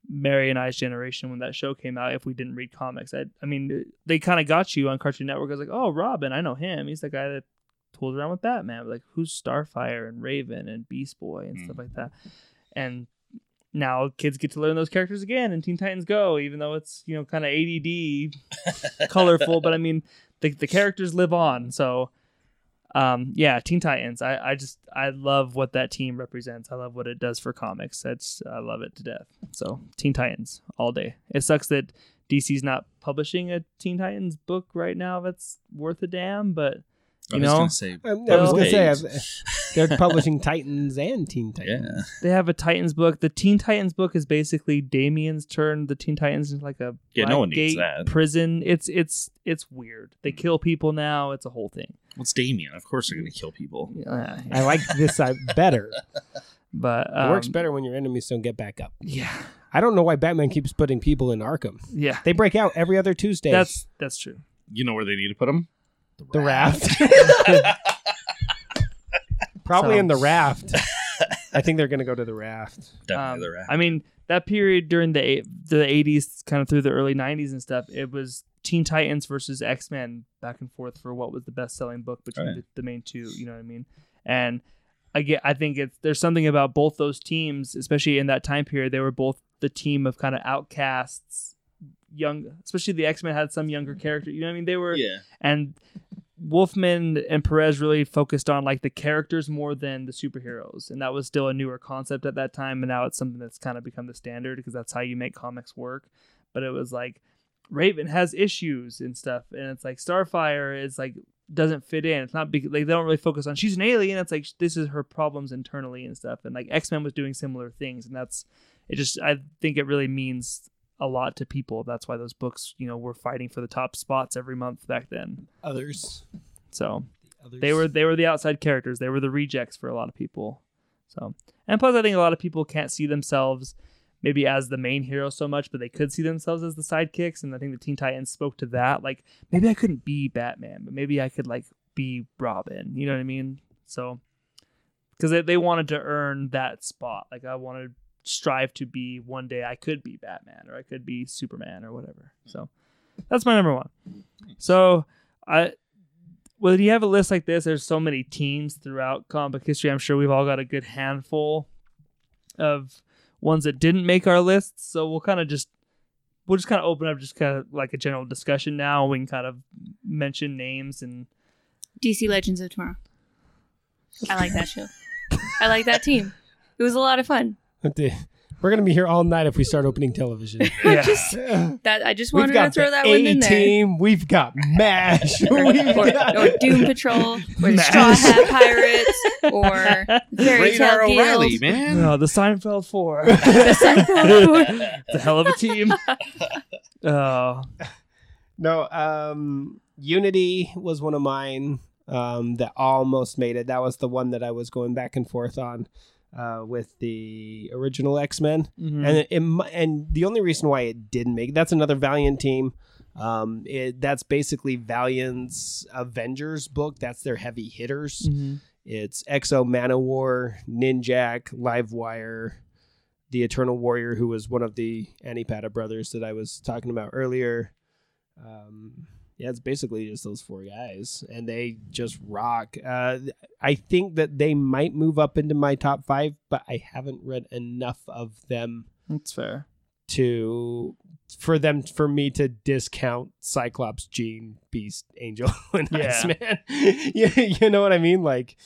Mary and I's generation when that show came out. If we didn't read comics, I, I mean, they kind of got you on Cartoon Network. I was like, oh, Robin, I know him. He's the guy that tools around with Batman. Like, who's Starfire and Raven and Beast Boy and stuff Mm. like that. And now kids get to learn those characters again in Teen Titans Go, even though it's you know kind of ADD, *laughs* colorful. But I mean, the the characters live on. So um, yeah, Teen Titans. I, I just I love what that team represents. I love what it does for comics. That's I love it to death. So Teen Titans all day. It sucks that DC's not publishing a Teen Titans book right now that's worth a damn, but you was know gonna say, I was gonna say *laughs* they're publishing Titans and Teen Titans. yeah, they have a Titans book. The Teen Titans book is basically Damian's turn. the Teen Titans into like a Yeah, no one needs that. prison. It's it's it's weird. They kill people now. It's a whole thing. what's Damien? Of course, they're gonna kill people. Yeah, I like this side better. but It works um, better when your enemies don't get back up. Yeah, I don't know why Batman keeps putting people in Arkham. yeah. They break out every other Tuesday. That's that's true. You know where they need to put them? The raft. *laughs* Probably So- in the raft. *laughs* I think they're gonna go to the raft. Definitely Um, the raft. I mean, that period during the eight- the eighties, kind of through the early nineties and stuff, it was Teen Titans versus X Men back and forth for what was the best selling book between Right. the, the main two. You know what I mean? And I get, I think it's there's something about both those teams, especially in that time period. They were both the team of kind of outcasts, young. Especially the X Men had some younger character. You know what I mean? They were yeah, and Wolfman and Perez really focused on like the characters more than the superheroes, and that was still a newer concept at that time. And now it's something that's kind of become the standard because that's how you make comics work. But it was like Raven has issues and stuff, and it's like Starfire is like doesn't fit in. It's not big. Like they don't really focus on she's an alien. It's like this is her problems internally and stuff. And like X Men was doing similar things, and that's it. Just I think it really means a lot to people. That's why those books, you know, were fighting for the top spots every month back then. Others. So Others. they were they were the outside characters. They were the rejects for a lot of people. So and plus, I think a lot of people can't see themselves maybe as the main hero so much, but they could see themselves as the sidekicks. And I think the Teen Titans spoke to that. Like maybe I couldn't be Batman, but maybe I could like be Robin. You know what I mean? So because they, they wanted to earn that spot. Like I wanted strive to be one day I could be Batman or I could be Superman or whatever. So that's my number one. So I when you have a list like this, there's so many teams throughout comic history. I'm sure we've all got a good handful of ones that didn't make our list. So we'll kind of just we'll just kind of open up just kind of like a general discussion now. We can kind of mention names and DC Legends of Tomorrow. I like that show. I like that team. It was a lot of fun. We're gonna be here all night if we start opening television. *laughs* yeah. Just that I just wanted to throw the that one in A there. team. We've got Mash. *laughs* We've Or, got- or Doom Patrol, *laughs* or the Straw Hat Pirates, or Fairy Radar Tale O'Reilly, Guild. man. No, the Seinfeld Four. The Seinfeld Four. it's a hell of a team. Oh, No, um, Unity was one of mine um, that almost made it. That was the one that I was going back and forth on uh, with the original X Men, mhm. and it, it, and the only reason why it didn't make that's another Valiant team. Um, it, that's basically Valiant's Avengers book. That's their heavy hitters. Mhm. It's X-O Manowar, Ninjak, Livewire, the Eternal Warrior, who was one of the Anni-Padda brothers that I was talking about earlier. Um, yeah, it's basically just those four guys, and they just rock. Uh, I think that they might move up into my top five, but I haven't read enough of them that's fair. to for them for me to discount Cyclops, Jean, Beast, Angel, *laughs* and Yeah. Iceman. *laughs* yeah, you know what I mean? Like,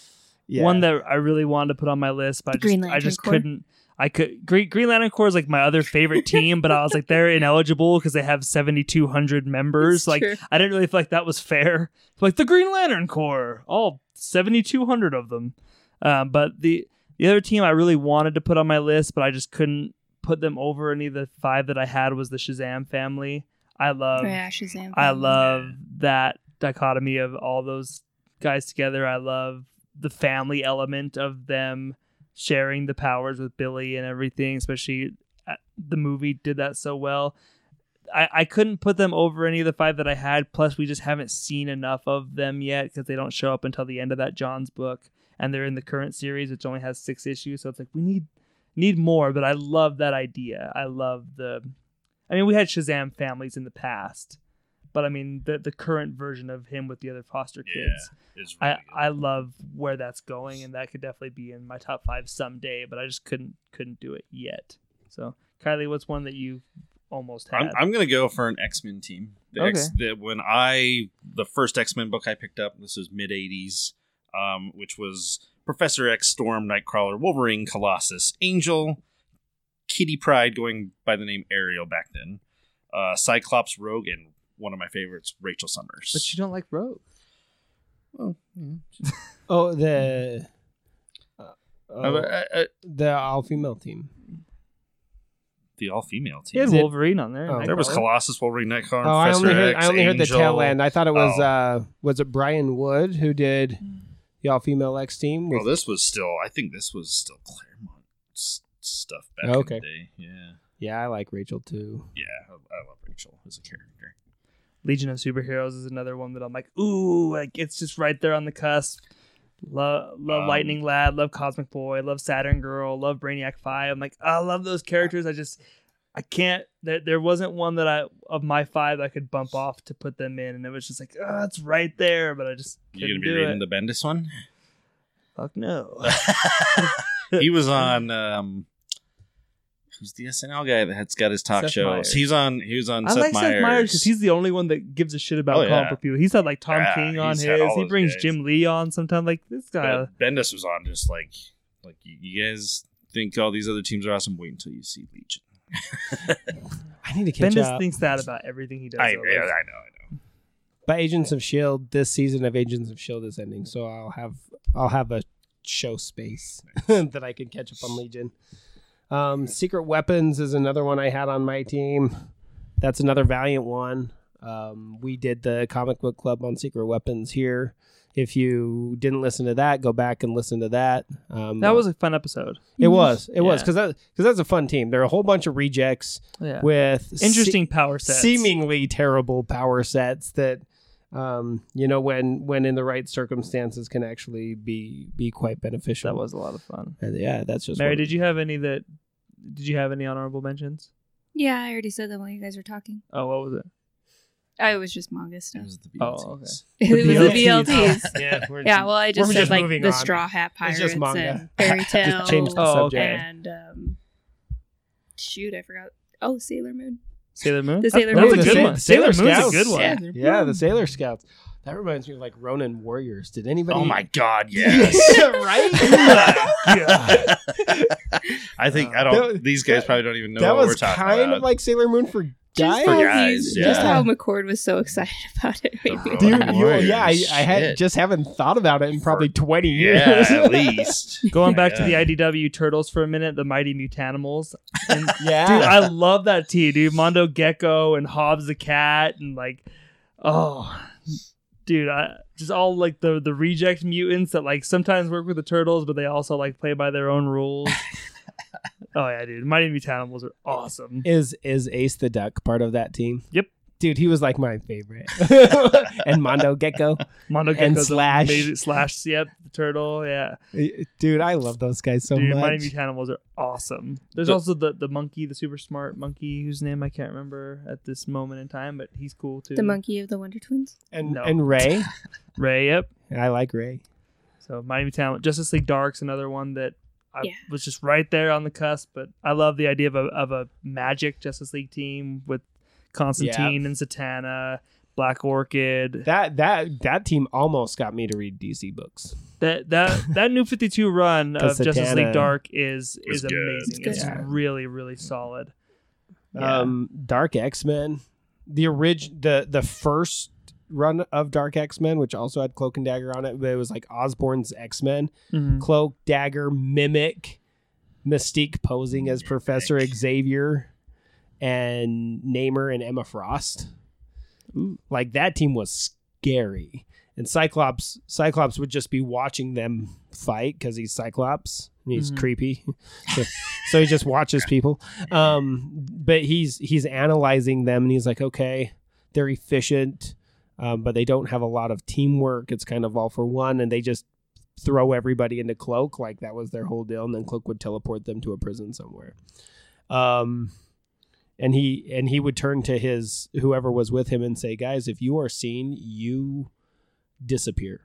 yeah. One that I really wanted to put on my list, but I just, I just couldn't. I could Green, Green Lantern Corps is like my other favorite *laughs* team, but I was like they're ineligible because they have seventy two hundred members. It's like true. I didn't really feel like that was fair. Like the Green Lantern Corps, all seventy two hundred of them. Um, but the the other team I really wanted to put on my list, but I just couldn't put them over any of the five that I had was the Shazam family. I love yeah, Shazam. I love that dichotomy of all those guys together. I love the family element of them sharing the powers with Billy and everything, especially uh, the movie did that so well. I, I couldn't put them over any of the five that I had. Plus, we just haven't seen enough of them yet because they don't show up until the end of that Johns' book, and they're in the current series, which only has six issues. So it's like we need need more. But I love that idea. I love the. I mean, we had Shazam families in the past, but I mean the the current version of him with the other foster kids. It's I really good. I love where that's going, and that could definitely be in my top five someday. But I just couldn't couldn't do it yet. So Kylie, what's one that you almost had? I'm, I'm gonna go for an X Men team. The X, Okay. the, when I the first X Men book I picked up, this was mid '80s. um, which was Professor X, Storm, Nightcrawler, Wolverine, Colossus, Angel, Kitty Pryde, going by the name Ariel back then, uh, Cyclops, Rogue, and one of my favorites, Rachel Summers. But you don't like Rogue. Well, yeah. *laughs* Oh, the uh, Uh, oh, uh, the all female team. the all-female He had team. it- Wolverine on there. Oh. There was Colossus, Wolverine, Nightcrawler, Oh, I Professor only heard, X, I only heard the Angel. tail end. I thought it was Oh. uh was it Brian Wood who did the all female X team? Well, With, this was still. I think this was still Claremont s- stuff back Okay. in the day. Yeah, yeah, I like Rachel too. yeah. I, I love Rachel as a character. Legion of Superheroes is another one that I'm like, ooh, like it's just right there on the cusp. Love, love Um, Lightning Lad, love Cosmic Boy, love Saturn Girl, love Brainiac Five. I'm like, I love those characters. I just, I can't. There, there wasn't one that I of my five I could bump off to put them in, and it was just like, oh, it's right there, but I just You gonna be reading it. the Bendis one? Fuck no. *laughs* he was on. um Who's the SNL guy that's got his talk Seth shows? Meyers. He's on. He was on. I Seth like Meyers. Seth Meyers because he's the only one that gives a shit about Oh, comic yeah. book people. He's had like Tom Yeah, King on his. He brings guys. Jim Lee on sometimes. Like this guy. But Bendis was on. Just like, like you, you guys think all these other teams are awesome. Wait until you see Legion. *laughs* I need to catch up. Bendis up. thinks that about everything he does. I, though. yeah, I know. I know. But Agents of Shield, this season of Agents of Shield is ending, so I'll have I'll have a show space *laughs* that I can catch up on Legion. Um, Secret Weapons is another one I had on my team. That's another Valiant one. Um, we did the comic book club on Secret Weapons here. If you didn't listen to that, go back and listen to that. Um, that was a fun episode. it was it was Yeah. because that because that's a fun team. There are a whole bunch of rejects Yeah. with se- Interesting power sets. seemingly terrible power sets that um you know when when in the right circumstances can actually be be quite beneficial That was a lot of fun. And yeah that's just Mary, did you have any that? Did you have any honorable mentions? Yeah, I already said that while you guys were talking. Oh, what was it? Oh, it was just manga It stuff. was the Oh, BLTs. *laughs* It was the BLTs. *laughs* yeah we're Yeah, well, I just said just like the on. Straw Hat It's Pirates just manga. and Fairy *laughs* Tale. just change the Oh, subject. And um, shoot, I forgot. Oh, Sailor Moon. Sailor Moon. The Sailor That was Moon a good one. Sailor Sailor Moon's a Scouts. good one. Yeah. yeah the sailor scouts that reminds me of like ronin warriors did anybody Oh my god, *laughs* yes. *laughs* right *laughs* oh I think I don't. That- these guys that- probably don't even know that was kind about. of like sailor moon for guys For guys, yeah. Just how McCord was so excited *laughs* about it. made me oh, Dude, laugh. You, yeah, I, I had just haven't thought about it in probably twenty years. yeah, at *laughs* least. Going back to the IDW Turtles for a minute, the Mighty Mutanimals. And *laughs* yeah, dude, I love that team, dude. Mondo Gecko and Hobbs the cat, and like, oh, dude, I just all like the the reject mutants that like sometimes work with the turtles, but they also like play by their own rules. *laughs* oh yeah, dude, Mighty Mutanimals are awesome. is is Ace the Duck part of that team? Yep. Dude, he was like my favorite. *laughs* and Mondo Gecko. Mondo Gecko And Slash. amazing- Slash, yep, the turtle, yeah. Dude, I love those guys so Dude, much. Mighty Mutanimals are awesome. There's The- also the the monkey, the super smart monkey, whose name I can't remember at this moment in time, but he's cool too. The monkey of the Wonder Twins. and No. and Ray. *laughs* Ray, yep. I like Ray. So Mighty Mutant Justice League Dark's another one that I Yeah. was just right there on the cusp. But I love the idea of a of a magic Justice League team with Constantine and Zatanna, Black Orchid. That that that team almost got me to read DC books. That that *laughs* that new Fifty Two run of Because Justice League Dark is is good. amazing. It's It's good. really really solid. Yeah. Um, Dark X Men, the orig- the the first run of Dark X Men, which also had Cloak and Dagger on it, but it was like Osborn's X Men. Mhm. Cloak, Dagger, Mimic, Mystique posing as Professor Xavier, and Namor and Emma Frost. Like that team was scary. And Cyclops, Cyclops would just be watching them fight because he's Cyclops. And he's Mhm. creepy, so, *laughs* so he just watches people. Um, but he's he's analyzing them, and he's like, okay, they're efficient, um, but they don't have a lot of teamwork. It's kind of all for one, and they just throw everybody into Cloak, like that was their whole deal, and then Cloak would teleport them to a prison somewhere. Um, and he and he would turn to his whoever was with him and say, "Guys, if you are seen, you disappear.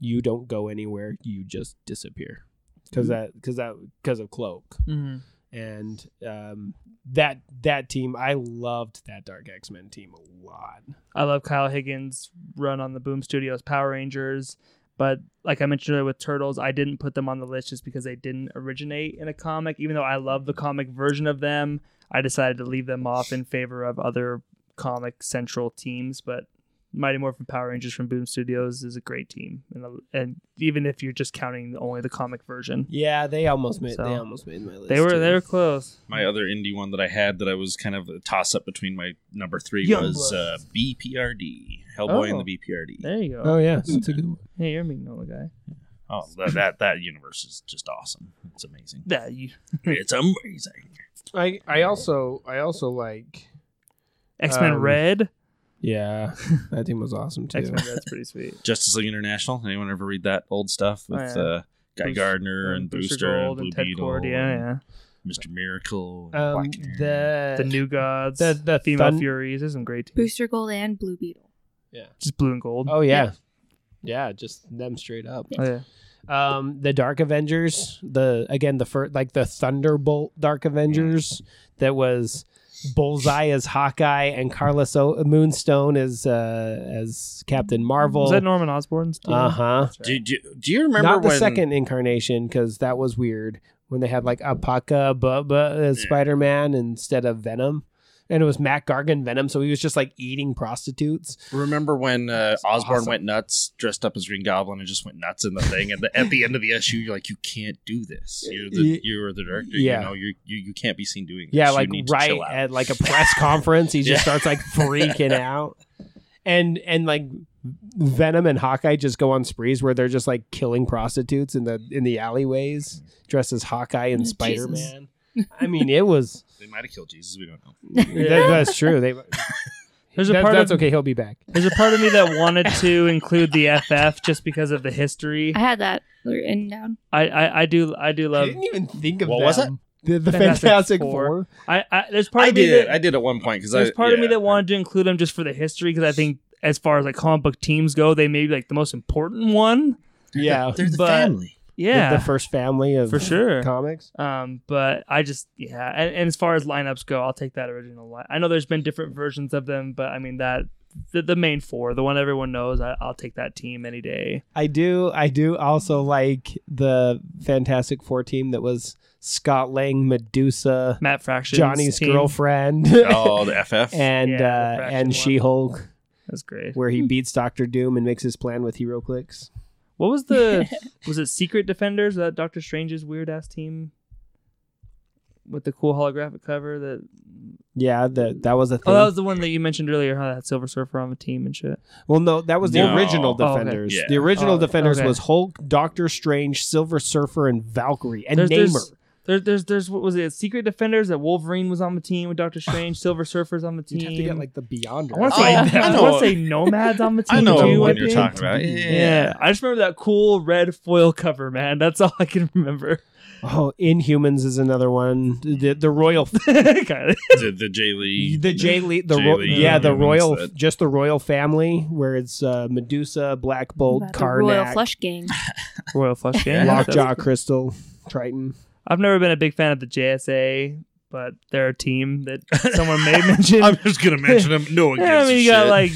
You don't go anywhere. You just disappear." Because that because that because of Cloak Mhm. And um, that that team, I loved that Dark X Men team a lot. I love Kyle Higgins' run on the Boom Studios Power Rangers. But like I mentioned earlier with Turtles, I didn't put them on the list just because they didn't originate in a comic. Even though I love the comic version of them, I decided to leave them off in favor of other comic central teams. But Mighty Morphin Power Rangers from Boom Studios is a great team, and, and even if you're just counting only the comic version, Yeah, they almost made. So, they almost made my list. they were too. they were close. My other indie one that I had that I was kind of a toss up between my number three Youngblood. was uh, BPRD, Hellboy Oh. and the BPRD. There you go. Oh yeah, that's a good one. Hey, you're a Mignola guy. *laughs* Oh, that, that that universe is just awesome. It's amazing. That you *laughs* It's amazing. I I also I also like. X Men Um, Red. Yeah, *laughs* that team was awesome too. X Men Red's pretty sweet. *laughs* Justice League International. Anyone ever read that old stuff with Oh, yeah. uh, Guy Bruce- Gardner and Booster, Gold and and Blue Ted Beetle, Cord. Yeah, yeah. Mr. Miracle, Um, the The New Gods. the- the female Thun- Furies. is some great teams. Booster Gold and Blue Beetle. Yeah, just blue and gold. oh yeah, yeah, just them straight up. Oh, yeah. Um, the Dark Avengers, the again the first like the Thunderbolt Dark Avengers that was Bullseye as Hawkeye and Carlos o- Moonstone as uh, as Captain Marvel. Was that Norman Osborn's team? Uh huh. Right. do, do, do you remember Not the when second incarnation because that was weird when they had like Apaka Bubba as Spider Man instead of Venom. And it was Mac Gargan Venom, so he was just like eating prostitutes. Remember when uh, Osborn awesome. went nuts, dressed up as Green Goblin, and just went nuts in the thing? And the, at the end of the issue, you're like, you can't do this. You're the you're the director. Yeah. You know, you you you can't be seen doing. Yeah, this. You like need to right chill out. at like a press *laughs* conference, he just Yeah. starts like freaking *laughs* out, and and like Venom and Hawkeye just go on sprees where they're just like killing prostitutes in the in the alleyways, dressed as Hawkeye and Jesus. Spider Man. I mean, it was *laughs* They might have killed Jesus. We don't know. *laughs* that, that's true. They *laughs* There's a that- part that's of okay. He'll be back. there's a part of me that wanted to include the FF just because of the history. I had that written down. I I, I do I do I love. didn't even think of What was it. The, the Fantastic Fantastic, Four. Four. I, I there's part I of me did. that I did at one point because there's part of me that wanted to include them just for the history because I think as far as like comic book teams go, they may be like the most important one. Yeah, They're the but- family. Yeah, the, the first family of for sure. comics. Um, but I just yeah, and, and as far as lineups go, I'll take that original line. I know there's been different versions of them, but I mean that the, the main four, the one everyone knows, I, I'll take that team any day. I do. I do also like the Fantastic Four team that was Scott Lang, Medusa, Matt Fraction, Johnny's team. girlfriend, Oh, the *laughs* FF. and Yeah, uh, and. She Hulk, That's great. where he beats Doctor Doom and makes his plan with Hero Clicks. What was the *laughs* was it Secret Defenders that Doctor Strange's weird ass team with the cool holographic cover that Yeah, that that was a thing. Oh, that was the one that you mentioned earlier, how that Silver Surfer on the team and shit. well, no, that was the No. original Oh, okay. Defenders. Yeah. The original Oh, Defenders okay. was Hulk, Doctor Strange, Silver Surfer, and Valkyrie, and There's- Namor. there's- There, there's there's what was it? Secret Defenders that Wolverine was on the team with Doctor *sighs* Strange, Silver Surfer's on the team. You'd have to get like the Beyonder. I want to Oh, say I I want to say Nomads on the *laughs* team I know too. what I you're talking about. Yeah. Yeah. I just remember that cool red foil cover, man. That's all I can remember. Oh, Inhumans is another one. The the Royal *laughs* kind. The, the Jae Lee. the Jae Lee, the J. ro- Lee yeah, the royal, that- just the royal family, where it's uh, Medusa, Black Bolt, About the Royal Flush Gang. *laughs* Royal Flush Gang. Lockjaw, Crystal, Triton. I've never been a big fan of the JSA, but they're a team that *laughs* someone may mention. I'm just gonna mention them. No one gives *laughs* Yeah, I mean, a you got shit. like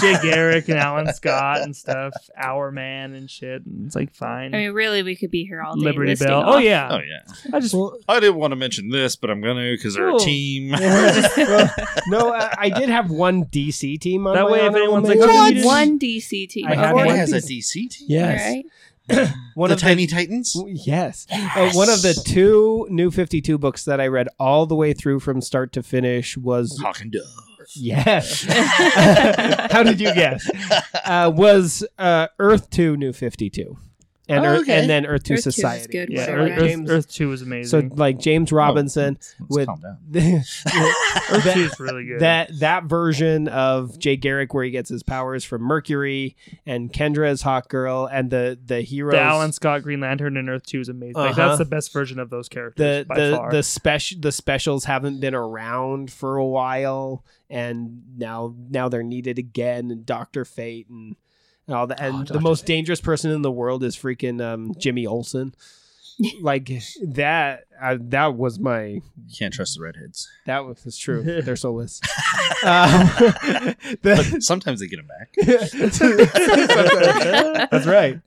Jay *laughs* Garrick and Alan Scott and stuff, Our Man and shit. And it's like fine. I mean, really, we could be here all day. Liberty Bell. off. Oh yeah. Oh yeah. I just Well, I didn't want to mention this, but I'm gonna because they're Cool. a team. well, no, I, I did have one DC team on That my way if anyone's like, mention. "Oh, One DC team. I had one has a DC team. Yes, All right. *coughs* one the of Tiny Titans. the yes, Uh, one of the two New Fifty Two books that I read all the way through from start to finish was Hawk and Dove. yes. *laughs* *laughs* How did you guess? *laughs* Uh, was uh, Earth Two New Fifty Two, and Oh, Earth, okay. and then Earth Two Earth 2 is Society. good. yeah, So, Earth, yeah. Earth, James- Earth Two was amazing. So like James Robinson Let's with calm down. *laughs* Earth that- Two is really good. that that version of Jay Garrick where he gets his powers from Mercury and Kendra as Hawk Girl and the the heroes the Alan Scott Green Lantern in Earth Two is amazing. Uh-huh. that's the best version of those characters the by the far. the special the specials haven't been around for a while and now now they're needed again and Doctor Fate and all that and the Dr. most dangerous person in the world is freaking um, *laughs* Jimmy Olsen. *laughs* like that I, that was my You can't trust the redheads. that was that's true. *laughs* They're soulless. um, the- sometimes they get them back. That's right.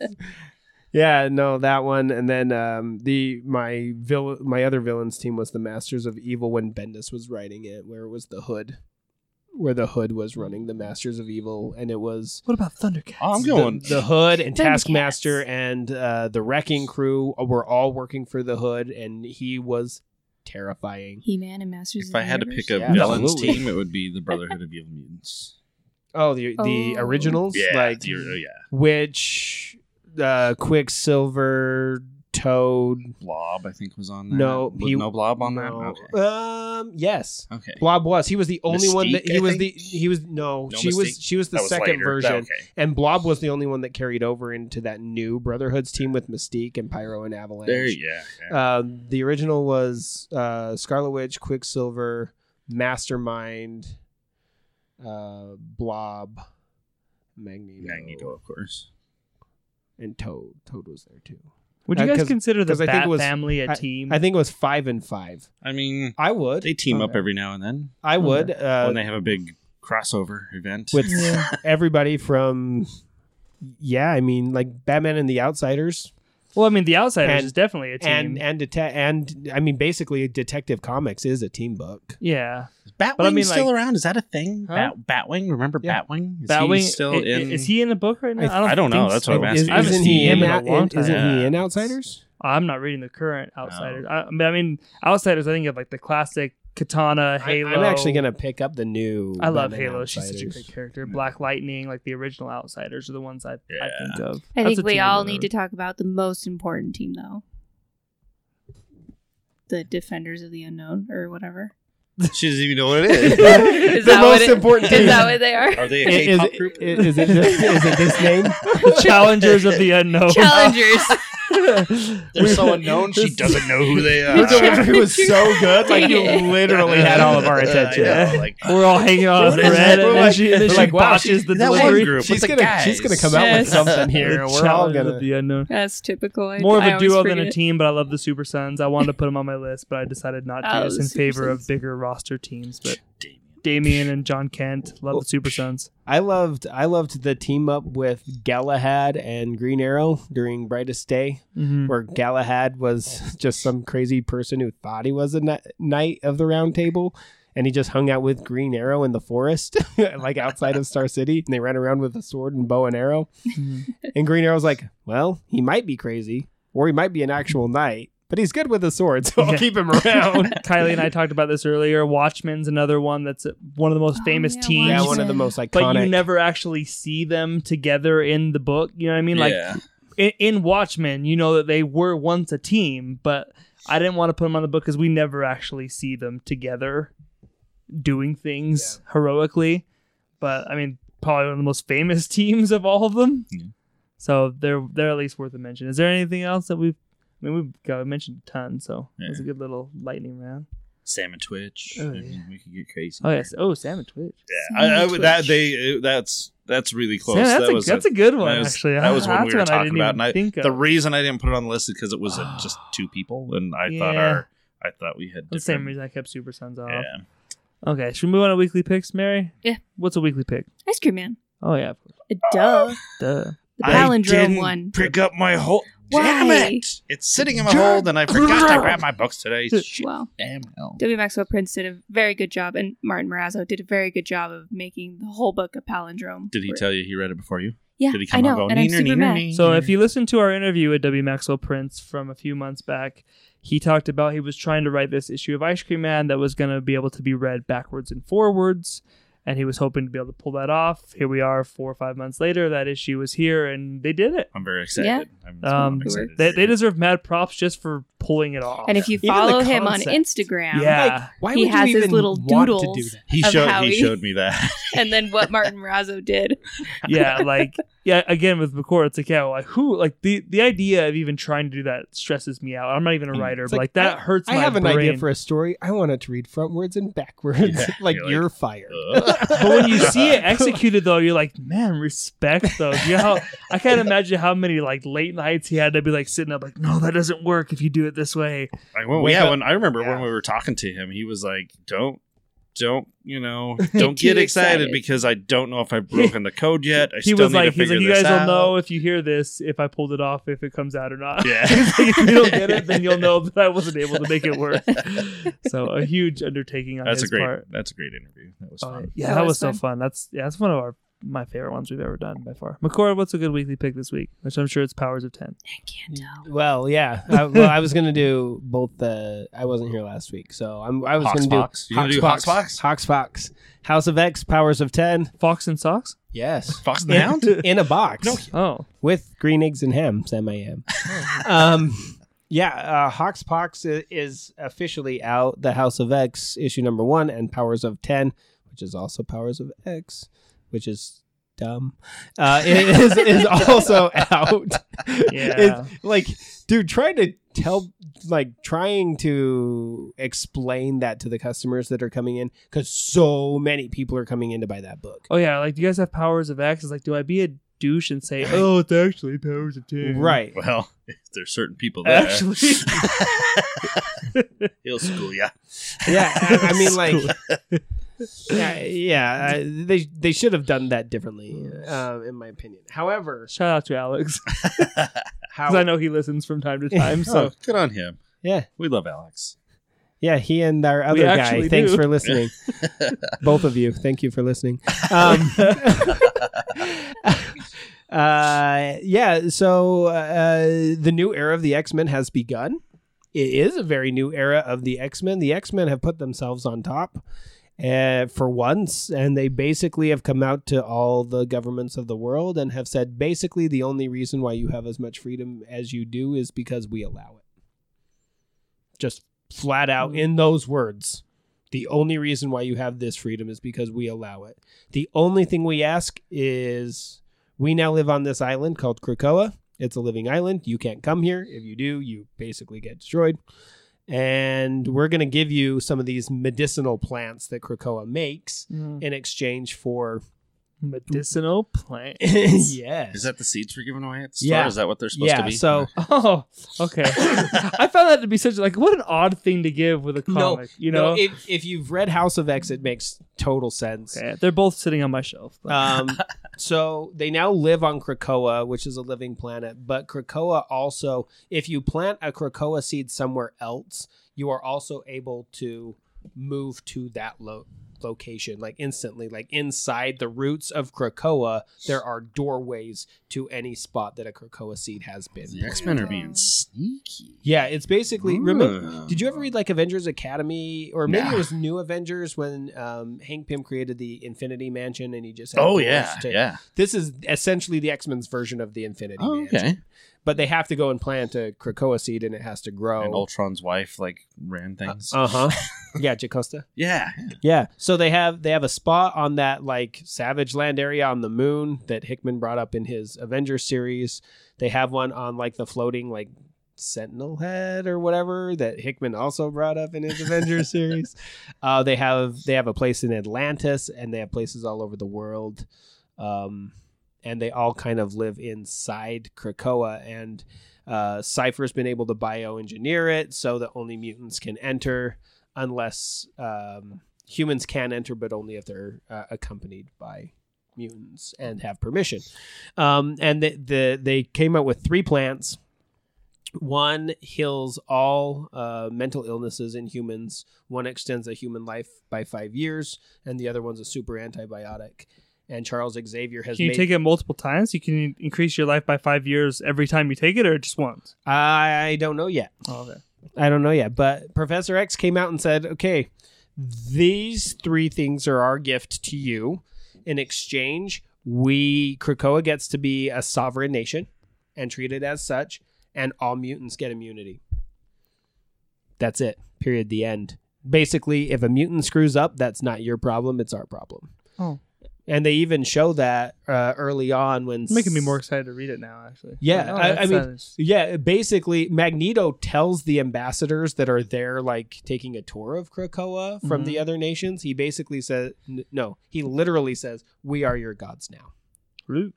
Yeah, no, that one, and then um, the my vill- my other villains team was the Masters of Evil when Bendis was writing it, where it was the Hood, where the Hood was running the Masters of Evil, and it was What about Thundercats? Oh, I'm the- going. the, Hood and Thundercats. Taskmaster and uh, the Wrecking Crew were all working for the Hood, and he was terrifying. He Man and Masters. if of I the had to Universe. pick a Yeah, villains absolutely. team, it would be the Brotherhood of Evil Mutants. Oh, the the Oh. originals, Yeah, like the- yeah. which uh, Quicksilver, Toad, Blob, I think, was on that. No, he- no Blob on no, that. um, yes, Okay. Okay. Blob was. He was the only one that he I was think? the he was no, No she was she was the was second later. version, Okay. and Blob was the only one that carried over into that new Brotherhoods team with Mystique and Pyro and Avalanche. There, yeah. yeah. Uh, the original was uh, Scarlet Witch, Quicksilver, Mastermind, uh, Blob, Magneto, Magneto, of course. and Toad. Toad was there too. Would you Uh, guys 'cause- consider the 'cause I think Bat it was- family a team? I think it was five and five. I mean, I would. they team up Okay. every now and then I would. Uh, when they have a big crossover event. with *laughs* everybody from yeah i mean like batman and the outsiders well, I mean, the Outsiders And- is definitely a team. and and dete- and i mean basically detective comics is a team book yeah, Is Batwing But I mean, still like- around? Is that a thing? Huh? Bat, Batwing? Remember Yeah. Batwing? Is Batwing he still i- i- in? Is he in the book right now? I don't know. think That's what I'm asking. Is, I haven't isn't seen he in, him in a out- long isn't time. he in Yeah. outsiders I'm not reading the current Outsiders. I, I mean- I mean, Outsiders. I think of like the classic Katana, Halo. I, Halo. am actually gonna pick up the new I love Batman Halo. She's such a great character. Black Lightning, like the original Outsiders, are the ones I, I think of. I That's think a we all need to talk about the most important team, though. The Defenders of the Unknown, or whatever. She doesn't even know what it is. *laughs* Is the that what most it- important team Is that what they are? Are they a is, K-pop is, group? is, is it this, is it this name *laughs* The Challengers of the Unknown. Challengers. *laughs* They're so unknown. She doesn't know who they are. Your delivery was *laughs* so good like you literally had all of our *laughs* attention I know, like, *laughs* We're all hanging on What a thread, and like- she, and then she like, wow, botches the delivery. group. she's gonna she's gonna guys. come out with something here The we're all gonna of the Unknown. That's typical. I, More of I a always duo than a team, but I love the Super Sons. I wanted to put them on my list, but I decided not to, Oh, just the in favor of bigger roster teams. But Damian. And Jon Kent love the Super Sons. I loved I loved the team up with Galahad and Green Arrow during Brightest Day, Mm-hmm. where Galahad was *laughs* just some crazy person who thought he was a knight of the Round Table, and he just hung out with Green Arrow in the forest, *laughs* like outside of Star City, and they ran around with a sword and bow and arrow. And Green Arrow's like, well, he might be crazy, or he might be an actual *laughs* knight, but he's good with a sword, *laughs* so I'll Yeah. keep him around. *laughs* Kylie and I talked about this earlier. Watchmen's another one that's one of the most Oh, famous yeah, teams. yeah, Watchmen. one of the most iconic. but you never actually see them together in the book. You know what I mean? Like yeah. in, in Watchmen, you know that they were once a team, but I didn't want to put them on the book because we never actually see them together doing things heroically. But I mean, probably one of the most famous *laughs* teams of all of them. Yeah. So they're they're at least worth a mention. Is there anything else that we've? I mean, we've got mentioned a ton, so it was a good little lightning round. Sam and Twitch. Oh, I yeah. mean, we could get crazy. Oh yes. Oh, Sam and Twitch. Yeah, Sam I, I, and would- that they that's that's really close. Sam, that's that a, was that's a, a good one, that was, actually. That was *laughs* when That's we were one I talking about. And I, think the reason I didn't put it on the list is because it was uh, *sighs* just two people, and I thought our I thought we had the same reason I kept Super Sons off. Yeah, Okay, should we move on to weekly picks, Mary? Yeah. What's a weekly pick? Ice Cream Man. Oh yeah, of course. Uh, Duh. Duh. The I palindrome didn't one. Pick up my whole. Damn Why? it! It's sitting in my hold, and I forgot to grab my books today. Shit. Wow. Damn hell. W. Maxwell Prince did a very good job, and Martin Morazzo did a very good job of making the whole book a palindrome. Did he tell you he read it before you? Yeah, Did he I know, out go, and I'm super mad. So if you listen to our interview with W. Maxwell Prince from a few months back, he talked about he was trying to write this issue of Ice Cream Man that was going to be able to be read backwards and forwards, and he was hoping to be able to pull that off. Here we are, four or five months later. That issue was here, and they did it. I'm very excited. Yeah. I'm, Um, I'm excited. They, they deserve mad props just for pulling it off. And if you follow him on. Instagram, yeah, Why He would has you his little want to doodles. do that? he of showed how he he- showed me that. *laughs* and then what Martin Morazzo did. yeah, like yeah, again with McCord, it's like yeah, like who like the the idea of even trying to do that stresses me out. I'm not even a mm. writer, It's but like, that I- hurts I my have an idea for a story. I want it to read frontwards and backwards. Yeah, *laughs* like you're like, you're fired. Uh. *laughs* but when you see it *laughs* executed though, you're like, man, respect though. You know how I can't imagine how many like late nights he had to be like sitting up like, no, that doesn't work if you do it this way. Like, when, Wake yeah, up- when I remember Yeah. when we were talking to him, he was like, "Don't, don't, you know, *laughs* don't get excited, excited. because I don't know if I've broken the code *laughs* yet. I He still was need like, to he's figure like, you this guys will know if you hear this if I pulled it off if it comes out or not. Yeah. *laughs* Like, if you don't get it, then you'll know that I wasn't able to make it work. so a huge undertaking on That's a his great. part. That's a great interview. That was Oh, fun. yeah, That that, was was, so fun. fun. That's yeah, that's one of our my favorite ones we've ever done by far. McCord, what's a good weekly pick this week? Which I'm sure it's Powers of Ten. I can't tell. Well, yeah. I, well, I was gonna do both the. I wasn't here last week, so I'm. I was Hawks gonna Fox? do You gonna do Hawks Fox? Hawks Fox. House of X. Powers of Ten. Fox and Socks? Yes. *laughs* Fox and the Hound. *laughs* in a box No. Oh. with green eggs and ham. Sam I am. *laughs* um, yeah, uh, Hawks Pox is officially out. The House of X issue number one and Powers of Ten, which is also Powers of X, which is dumb. Uh, it *laughs* is is also out. Yeah. It's like, dude, trying to tell, like, trying to explain that to the customers that are coming in because so many people are coming in to buy that book. Oh yeah, like do you guys have Powers of X? It's like, do I be a douche and say, Oh, it's actually Powers of Ten? Right. Well, *laughs* there's certain people there. Actually *laughs* he'll school ya. Yeah, I, I *laughs* mean, like, yeah, yeah, uh, they they should have done that differently, uh, in my opinion. However, Shout out to Alex. how Because I know he listens from time to time. So oh, good on him. yeah, We love Alex. Yeah, he and our We other guy. actually Thanks do. for listening, *laughs* both of you. Thank you for listening. Um, *laughs* uh, yeah, so uh, the new era of the X Men has begun. It is a very new era of the X Men. The X Men have put themselves on top. Uh, for once, and they basically have come out to all the governments of the world and have said basically the only reason why you have as much freedom as you do is because we allow it. Just flat out in those words. The only reason why you have this freedom is because we allow it. The only thing we ask is we now live on this island called Krakoa. It's a living island. You can't come here. If you do, you basically get destroyed. And we're going to give you some of these medicinal plants that Krakoa makes Mm. in exchange for. Medicinal plants. *laughs* yes. Is that the seeds we're giving away at the store? Yeah. Is that what they're supposed yeah, to be? so *laughs* Oh, okay. *laughs* I found that to be such like what an odd thing to give with a No, comic. you know, no, if, if you've read House of X, it makes total sense. Okay, they're both sitting on my shelf. but- Um, so they now live on Krakoa, which is a living planet. But Krakoa also, if you plant a Krakoa seed somewhere else, you are also able to move to that lo- location like instantly. Like inside the roots of Krakoa, there are doorways to any spot that a Krakoa seed has been. the X Men are being sneaky. Yeah, it's basically. Remember, Ah. did you ever read like Avengers Academy, or maybe Nah. it was New Avengers when um, Hank Pym created the Infinity Mansion and he just had Oh yeah, to- yeah. This is essentially the X Men's version of the Infinity Oh, Mansion, okay. But they have to go and plant a Krakoa seed and it has to grow. And Ultron's wife like ran things. Uh huh. *laughs* yeah, Jocasta. yeah. Yeah. So they have they have a spot on that like Savage Land area on the moon that Hickman brought up in his Avengers series. They have one on like the floating like Sentinel head or whatever that Hickman also brought up in his Avengers *laughs* series. Uh, they have they have a place in Atlantis and they have places all over the world. Um, and they all kind of live inside Krakoa and uh, Cypher's been able to bioengineer it so that only mutants can enter unless um, humans can enter, but only if they're uh, accompanied by mutants and have permission. Um, and the, the they came out with three plants. One heals all uh, mental illnesses in humans. One extends a human life by five years, and the other one's a super antibiotic. And Charles Xavier has can you made. take it multiple times? You can increase your life by five years every time you take it, or just once. I don't know yet. Oh, okay. I don't know yet, but Professor X came out and said, "Okay, these three things are our gift to you. In exchange, we Krakoa gets to be a sovereign nation and treated as such, and all mutants get immunity. That's it. Period. The end. Basically, if a mutant screws up, that's not your problem; it's our problem. Oh. And they even show that uh, early on when It's making me more excited to read it now. Actually. Yeah, Oh, I- I mean, sounds- Yeah, basically, Magneto tells the ambassadors that are there, like taking a tour of Krakoa from the other nations. He basically says, n- no, he literally says, "We are your gods now," Root.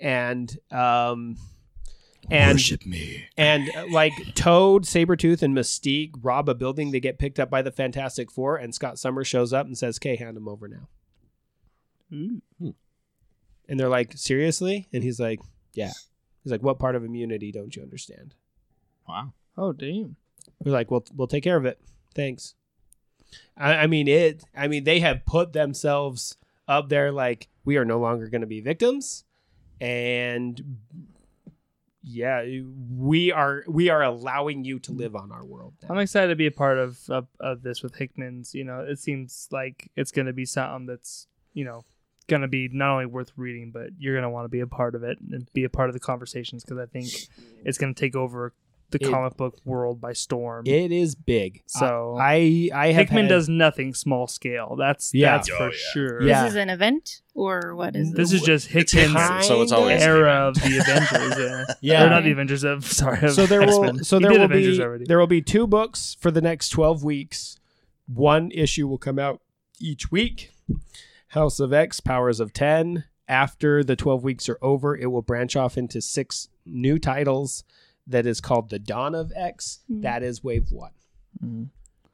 and um, and Worship me. and uh, like Toad, Sabretooth, and Mystique rob a building. They get picked up by the Fantastic Four, and Scott Summers shows up and says, "Okay, hand him over now." Ooh. And they're like, "Seriously?" And he's like, "Yeah." He's like, "What part of immunity don't you understand?" Wow. Oh damn. We're like, "We'll we'll take care of it. Thanks." I, I mean it. I mean they have put themselves up there like we are no longer going to be victims, and yeah, we are we are allowing you to live on our world. now. I'm excited to be a part of, of of this with Hickman's. You know, it seems like it's going to be something that's you know going to be not only worth reading, but you're going to want to be a part of it and be a part of the conversations because I think it's going to take over the It- comic book world by storm. It is big. So- I I have Hickman had- does nothing small scale. That's Yeah. that's Oh, for yeah. sure. Yeah. This is an event, or what is This this? is just Hickman's Hickman, so it's always era of the Avengers. Yeah. Yeah. *laughs* Or not the Avengers of sorry. Of so there will X-Men. so He there will Avengers be already. there will be two books for the next 12 weeks. One issue will come out each week. House of X, Powers of 10. After the 12 weeks are over, it will branch off into six new titles that is called The Dawn of X. Hmm. That is wave 1. Mhm.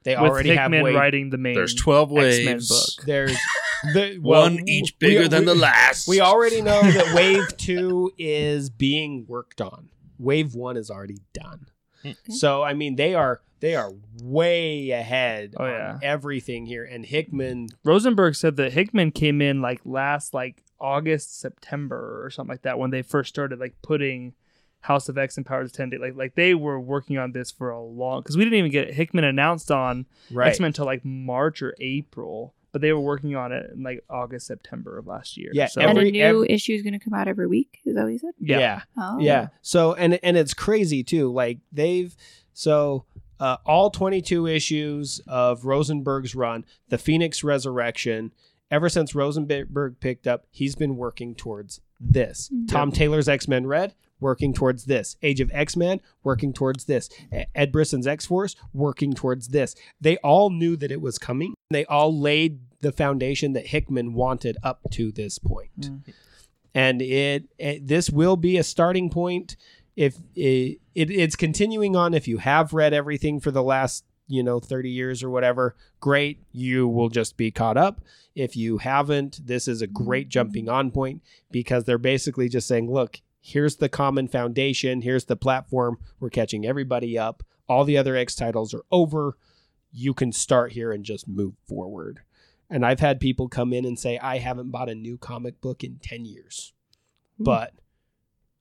They With already have Hickman wave writing the main. There's 12 X-Men waves. book. There's *laughs* the well, One each bigger we- than the last. We already know that *laughs* wave two is being worked on. Wave one is already done. Mm-hmm. So I mean they are they are way ahead Oh, on yeah. everything here. And Hickman Rosenberg said that Hickman came in like last like August, September or something like that when they first started like putting House of X and Powers of Ten. Like like they were working on this for a long because we didn't even get Hickman announced on right. X Men until like March or April, but they were working on it in like August, September of last year. Yeah, so, and every- a new every- issue is going to come out every week. Is that what you said? yeah. yeah. Oh, Yeah. So and and it's crazy too. Like they've so uh, all 22 issues of Rosenberg's run, the Phoenix Resurrection. Ever since Rosenberg picked up, he's been working towards this. Mhm. Tom Taylor's X Men Red, working towards this. Age of X Men, working towards this. Ed Brisson's X Force, working towards this. They all knew that it was coming. They all laid the foundation that Hickman wanted up to this point. Mm. and it, it this will be a starting point if it, it it's continuing on. If you have read everything for the last you know 30 years or whatever great. You will just be caught up. If you haven't this is a great jumping on point because they're basically just saying look here's the common foundation. Here's the platform. We're catching everybody up. All the other x titles are over. You can start here and just move forward and i've had people come in and say i haven't bought a new comic book in 10 years hmm. but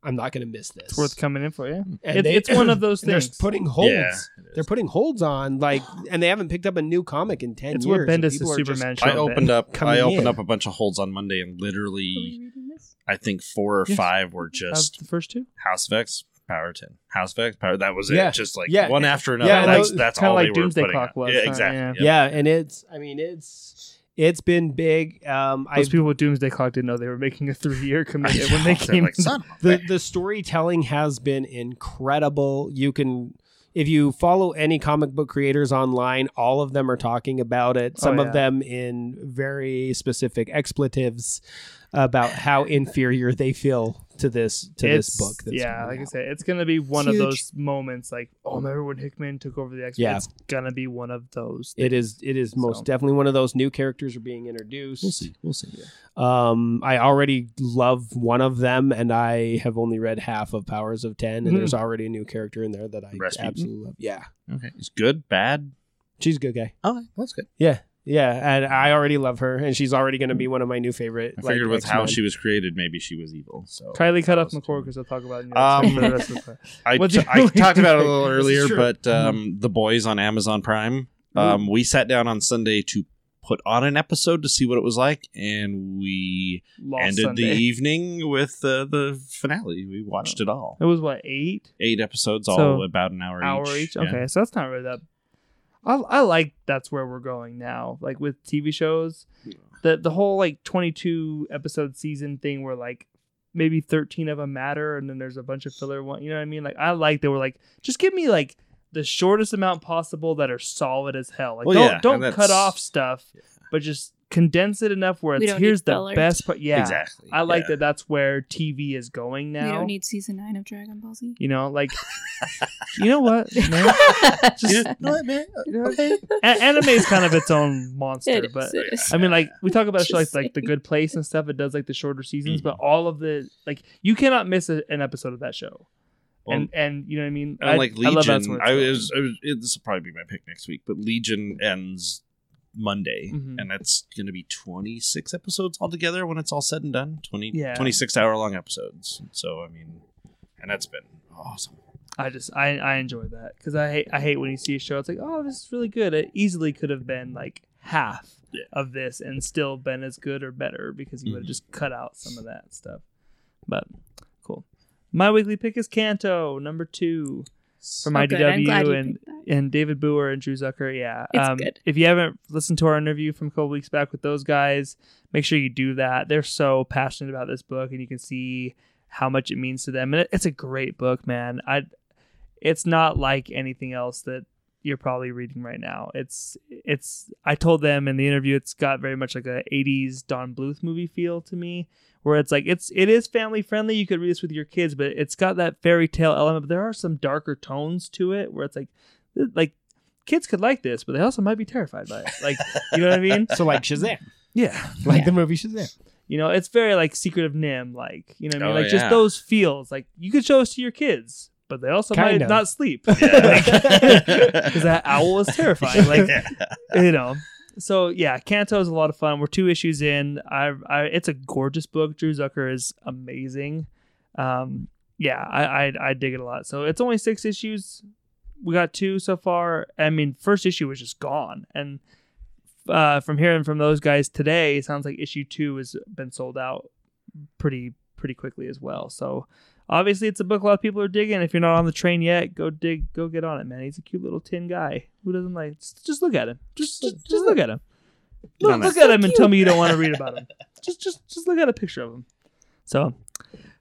i'm not going to miss this It's worth coming in for, yeah. And It, they- it's one of those *laughs* they're things. putting holds Yeah, they're putting holds on like and they haven't picked up a new comic in 10 It's years what and Bendis' people Superman I opened up. I opened in. up a bunch of holds on Monday, and literally. Oh, I think four or Yes. five were just the first two. House of X, Power Ten, House of X, Power. That was Yeah. it. Just like Yeah. one after another. Yeah, that's those- that's kinda all like they were Doomsday putting Clock out. was, Yeah, exactly. Yeah. Yep. yeah and it's i mean it's it's been big um i Those people with Doomsday Clock didn't know they were making a three-year *laughs* commitment when they They're came. like, in. son. of a the the storytelling has been incredible you can if you follow any comic book creators online all of them are talking about it some Oh, of them in very specific expletives about how inferior they feel to this to this book that's yeah, coming like I out. said, it's gonna be one of those moments. Like, oh, remember when Hickman took over the X? Yeah. it's gonna be one of those. it is it is most So- definitely one of those new characters are being introduced We'll see. We'll see. Um, I already love one of them, and I have only read half of Powers of 10 and Mhm. there's already a new character in there that I Rasputin? absolutely love. Yeah, Okay. It's good, bad. she's a good guy. Okay, that's good. Yeah, yeah, and I already love her, and she's already going to be one of my new favorite. I figured like, with how X-Men. she was created, maybe she was evil. So Kylie cut off was- McCord because I'll talk about it Um, episode the rest of the I, What's t- your- I *laughs* talked about it a little earlier, but um, the boys on Amazon Prime. Um, we sat down on Sunday to put on an episode to see what it was like, and we Lost ended Sunday. the evening with uh, the finale. We watched it all. It was what eight Eight episodes, all about an hour, hour each. each. Yeah. Okay, so that's not really that. I I like that's where we're going now. Like with TV shows, the the whole like 22 episode season thing where like maybe 13 of them matter and then there's a bunch of filler one you know what i mean? Like i like they were like just give me like the shortest amount possible that are solid as hell. Like Well, don't yeah, don't cut off stuff but just condense it enough where it's here's the fillers. best part yeah Exactly. i like yeah. that that's where tv is going now. We now don't need season nine of Dragon Ball Z. you know like *laughs* you know what *laughs* man just You know what, man? Okay. a- anime is kind of its own monster It is, but it is. I mean, like we talk about shows like like the. Good Place and stuff. It does like the shorter seasons, but Mm-hmm. all of the like you cannot miss a, an episode of that show. Well, and and you know what I mean. And I, like I love that's Legion, where I, was, I was it, this will probably be my pick next week. But Legion ends Monday, Mhm. and that's going to be 26 episodes altogether when it's all said and done. 20, Yeah. 26 hour long episodes. So I mean, and that's been awesome. I just I I enjoy that because I hate I hate when you see a show. It's like oh this is really good. It easily could have been like half Yeah. of this and still been as good or better because you would have Mhm. just cut out some of that stuff. But cool. My weekly pick is Canto number two. From Oh, good. I'm glad IDW and and David Booher and Drew Zucker. Yeah, um. If you haven't listened to our interview from a couple weeks back with those guys, make sure you do that. They're so passionate about this book, and you can see how much it means to them. And it, it's a great book, man. I, it's not like anything else that you're probably reading right now. It's it's. I told them in the interview, it's got very much like a '80s Don Bluth movie feel to me where it's like it's it is family friendly. You could read this with your kids, but it's got that fairy tale element. But there are some darker tones to it where it's like like kids could like this, but they also might be terrified by it. Like you know what I mean? *laughs* So like Shazam, Yeah. *laughs* like Yeah. the movie Shazam. You know, it's very like Secret of NIMH, like you know what I mean? Oh, like just those feels. Like you could show this to your kids, but they also Kind might of. not sleep. Yeah. *laughs* Because that owl is terrifying. Like Yeah. you know. So yeah, Canto is a lot of fun. We're two issues in. I, I it's a gorgeous book. Drew Zucker is amazing. Um, yeah, I, I I dig it a lot. So it's only six issues. We got two so far. I mean, first issue was just gone, and uh, from hearing from those guys today, it sounds like issue two has been sold out pretty pretty quickly as well. So obviously, it's a book a lot of people are digging. If you're not on the train yet, go dig, go get on it, man. He's a cute little tin guy. Who doesn't like? Just, just look at him. Just just, just look at him. Look, look at him and tell me you don't want to read about him. *laughs* Just just just look at a picture of him. So.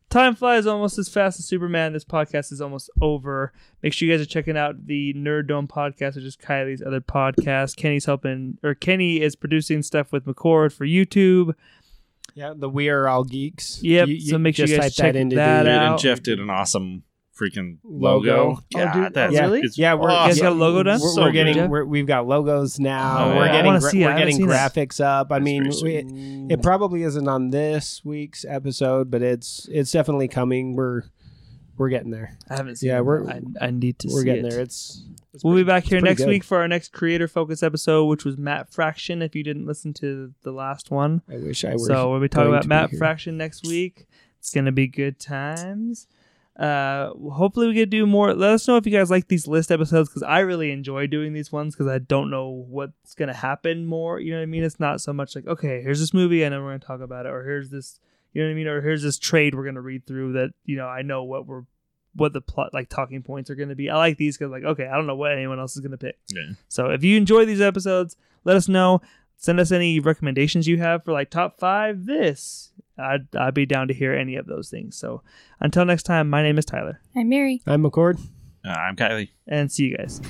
Time flies almost as fast as Superman. This podcast is almost over. Make sure you guys are checking out the Nerd Dome podcast, which is Kylie's other podcast. Kenny's helping, or Kenny is producing stuff with McCord for YouTube. Yeah, the We Are All Geeks. Yep, so make sure you guys type check that into that the out. and Jeff did an awesome freaking Logo. logo. Oh, dude, that's oh, really? Yeah, we're, awesome. you guys got a logo done? We're, so we're getting, we're, we've got logos now. Oh, we're yeah. Getting gra- see we're getting seen that. graphics up. I That's mean, we, it probably isn't on this week's episode, but it's it's definitely coming. We're we're getting there. I haven't seen Yeah, it. we're- I, I need to see. we're getting it. there. It's, it's We'll be back here next good. week for our next creator focus episode, which was Matt Fraction. If you didn't listen to the last one, I wish I were. so we'll be talking about be Matt here. Fraction next week. It's gonna be good times. Uh, hopefully we can do more. Let us know if you guys like these list episodes because I really enjoy doing these ones because I don't know what's gonna happen more. You know what I mean? It's not so much like okay, here's this movie and then we're gonna talk about it, or here's this, you know what I mean, or here's this trade we're gonna read through that you know I know what we're what the plot like talking points are gonna be. I like these because like okay, I don't know what anyone else is gonna pick. Yeah. So if you enjoy these episodes, let us know. Send us any recommendations you have for like top five this. I'd, I'd be down to hear any of those things. So until next time, my name is Tyler, I'm Mary. I'm McCord. Uh, I'm Kylie. and see you guys.